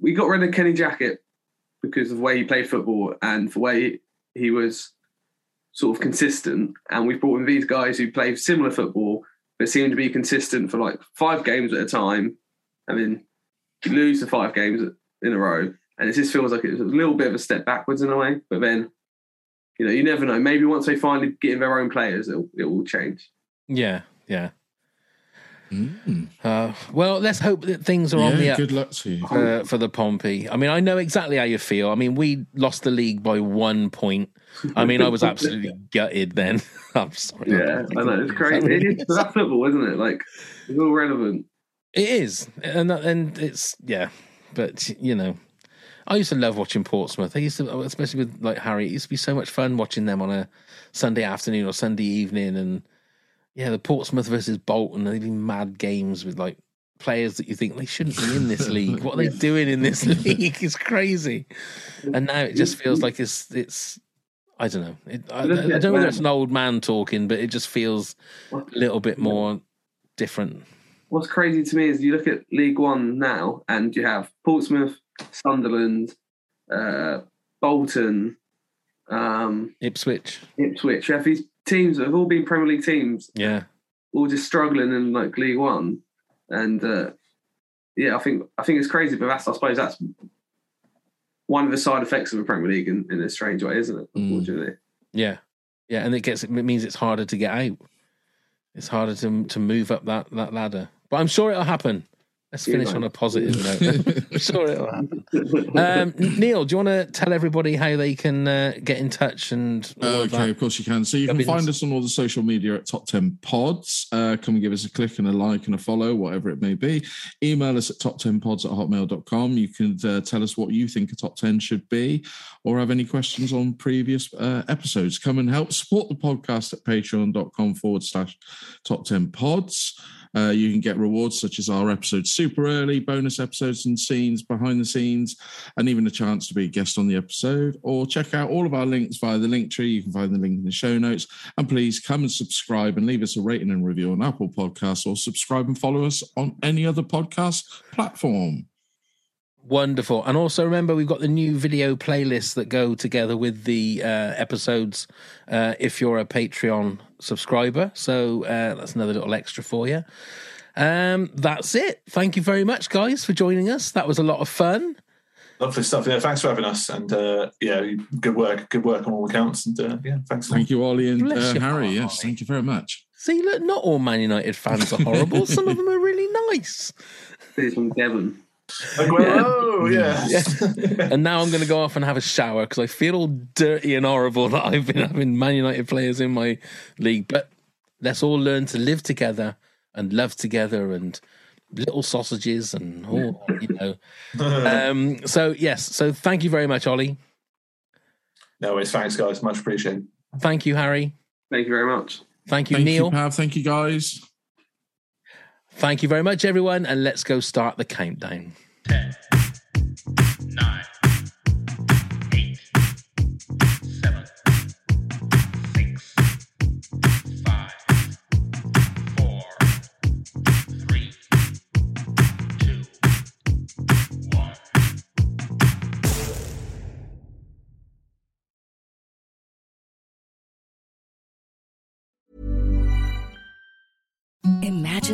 we got rid of Kenny Jackett because of the way he played football and the way he was sort of consistent. And we brought in these guys who played similar football but seemed to be consistent for like five games at a time, and then you lose the five games in a row. And it just feels like it's a little bit of a step backwards in a way. But then, you know, you never know. Maybe once they finally get in their own players, it will change. Yeah, yeah. Mm. Uh, well, let's hope that things are on Yeah, the up good luck to you. for, for the Pompey. I mean, I know exactly how you feel. I mean, we lost the league by one point. I mean, I was absolutely gutted then. I'm sorry. Yeah, I know it's crazy. It is, but that's football, isn't it? Like it's all relevant. It is, and that- and it's yeah, but you know, I used to love watching Portsmouth. I used to, especially with like Harry. It used to be so much fun watching them on a Sunday afternoon or Sunday evening, and yeah, the Portsmouth versus Bolton. They'd be mad games with like players that you think they shouldn't be in this league. What are they doing in this league? It's crazy. And now it just feels like it's it's. I don't know. It, I, I don't know whether it's an old man talking, but it just feels a little bit more different. What's crazy to me is you look at League One now, and you have Portsmouth, Sunderland, uh, Bolton, um, Ipswich, Ipswich. You have these teams that have all been Premier League teams, yeah. all just struggling in like League One, and uh, yeah, I think I think it's crazy, but that's I suppose that's one of the side effects of a Premier League in, in a strange way, isn't it? Mm. Unfortunately. Yeah, yeah, and it gets it means it's harder to get out. It's harder to to move up that that ladder. But I'm sure it'll happen. Let's finish on a positive note. I'm sure it'll happen. Um, Neil, do you want to tell everybody how they can uh, get in touch and Okay, that? of course you can. So you can find us on all the social media at Top 10 Pods. Uh, come and give us a click and a like and a follow, whatever it may be. Email us at top10pods at hotmail.com. You can uh, tell us what you think a top 10 should be or have any questions on previous uh, episodes. Come and help support the podcast at patreon.com forward slash top 10 pods. Uh, you can get rewards such as our episodes super early, bonus episodes and scenes behind the scenes, and even a chance to be a guest on the episode. Or check out all of our links via the link tree. You can find the link in the show notes. And please come and subscribe and leave us a rating and review on Apple Podcasts or subscribe and follow us on any other podcast platform. Wonderful. And also remember, we've got the new video playlists that go together with the uh, episodes uh, if you're a Patreon subscriber. So uh, that's another little extra for you. Um, that's it. Thank you very much, guys, for joining us. That was a lot of fun. Lovely stuff. Yeah, thanks for having us. And uh, yeah, good work. Good work on all accounts. And uh, yeah, thanks. Thank you, Ollie and Bless uh, Harry. Ollie. Yes, thank you very much. See, look, not all Man United fans are horrible. Some of them are really nice. He's from Devon. Aguero, yeah. And now I'm going to go off and have a shower because I feel all dirty and horrible that I've been having Man United players in my league. But let's all learn to live together and love together and little sausages and all, you know. Um, so, yes. So, thank you very much, Ollie. No worries. Thanks, guys. Much appreciated. Thank you, Harry. Thank you very much. Thank you, Thank Neil. you, Pav. Thank you, guys. Thank you very much, everyone. And let's go start the countdown. 10,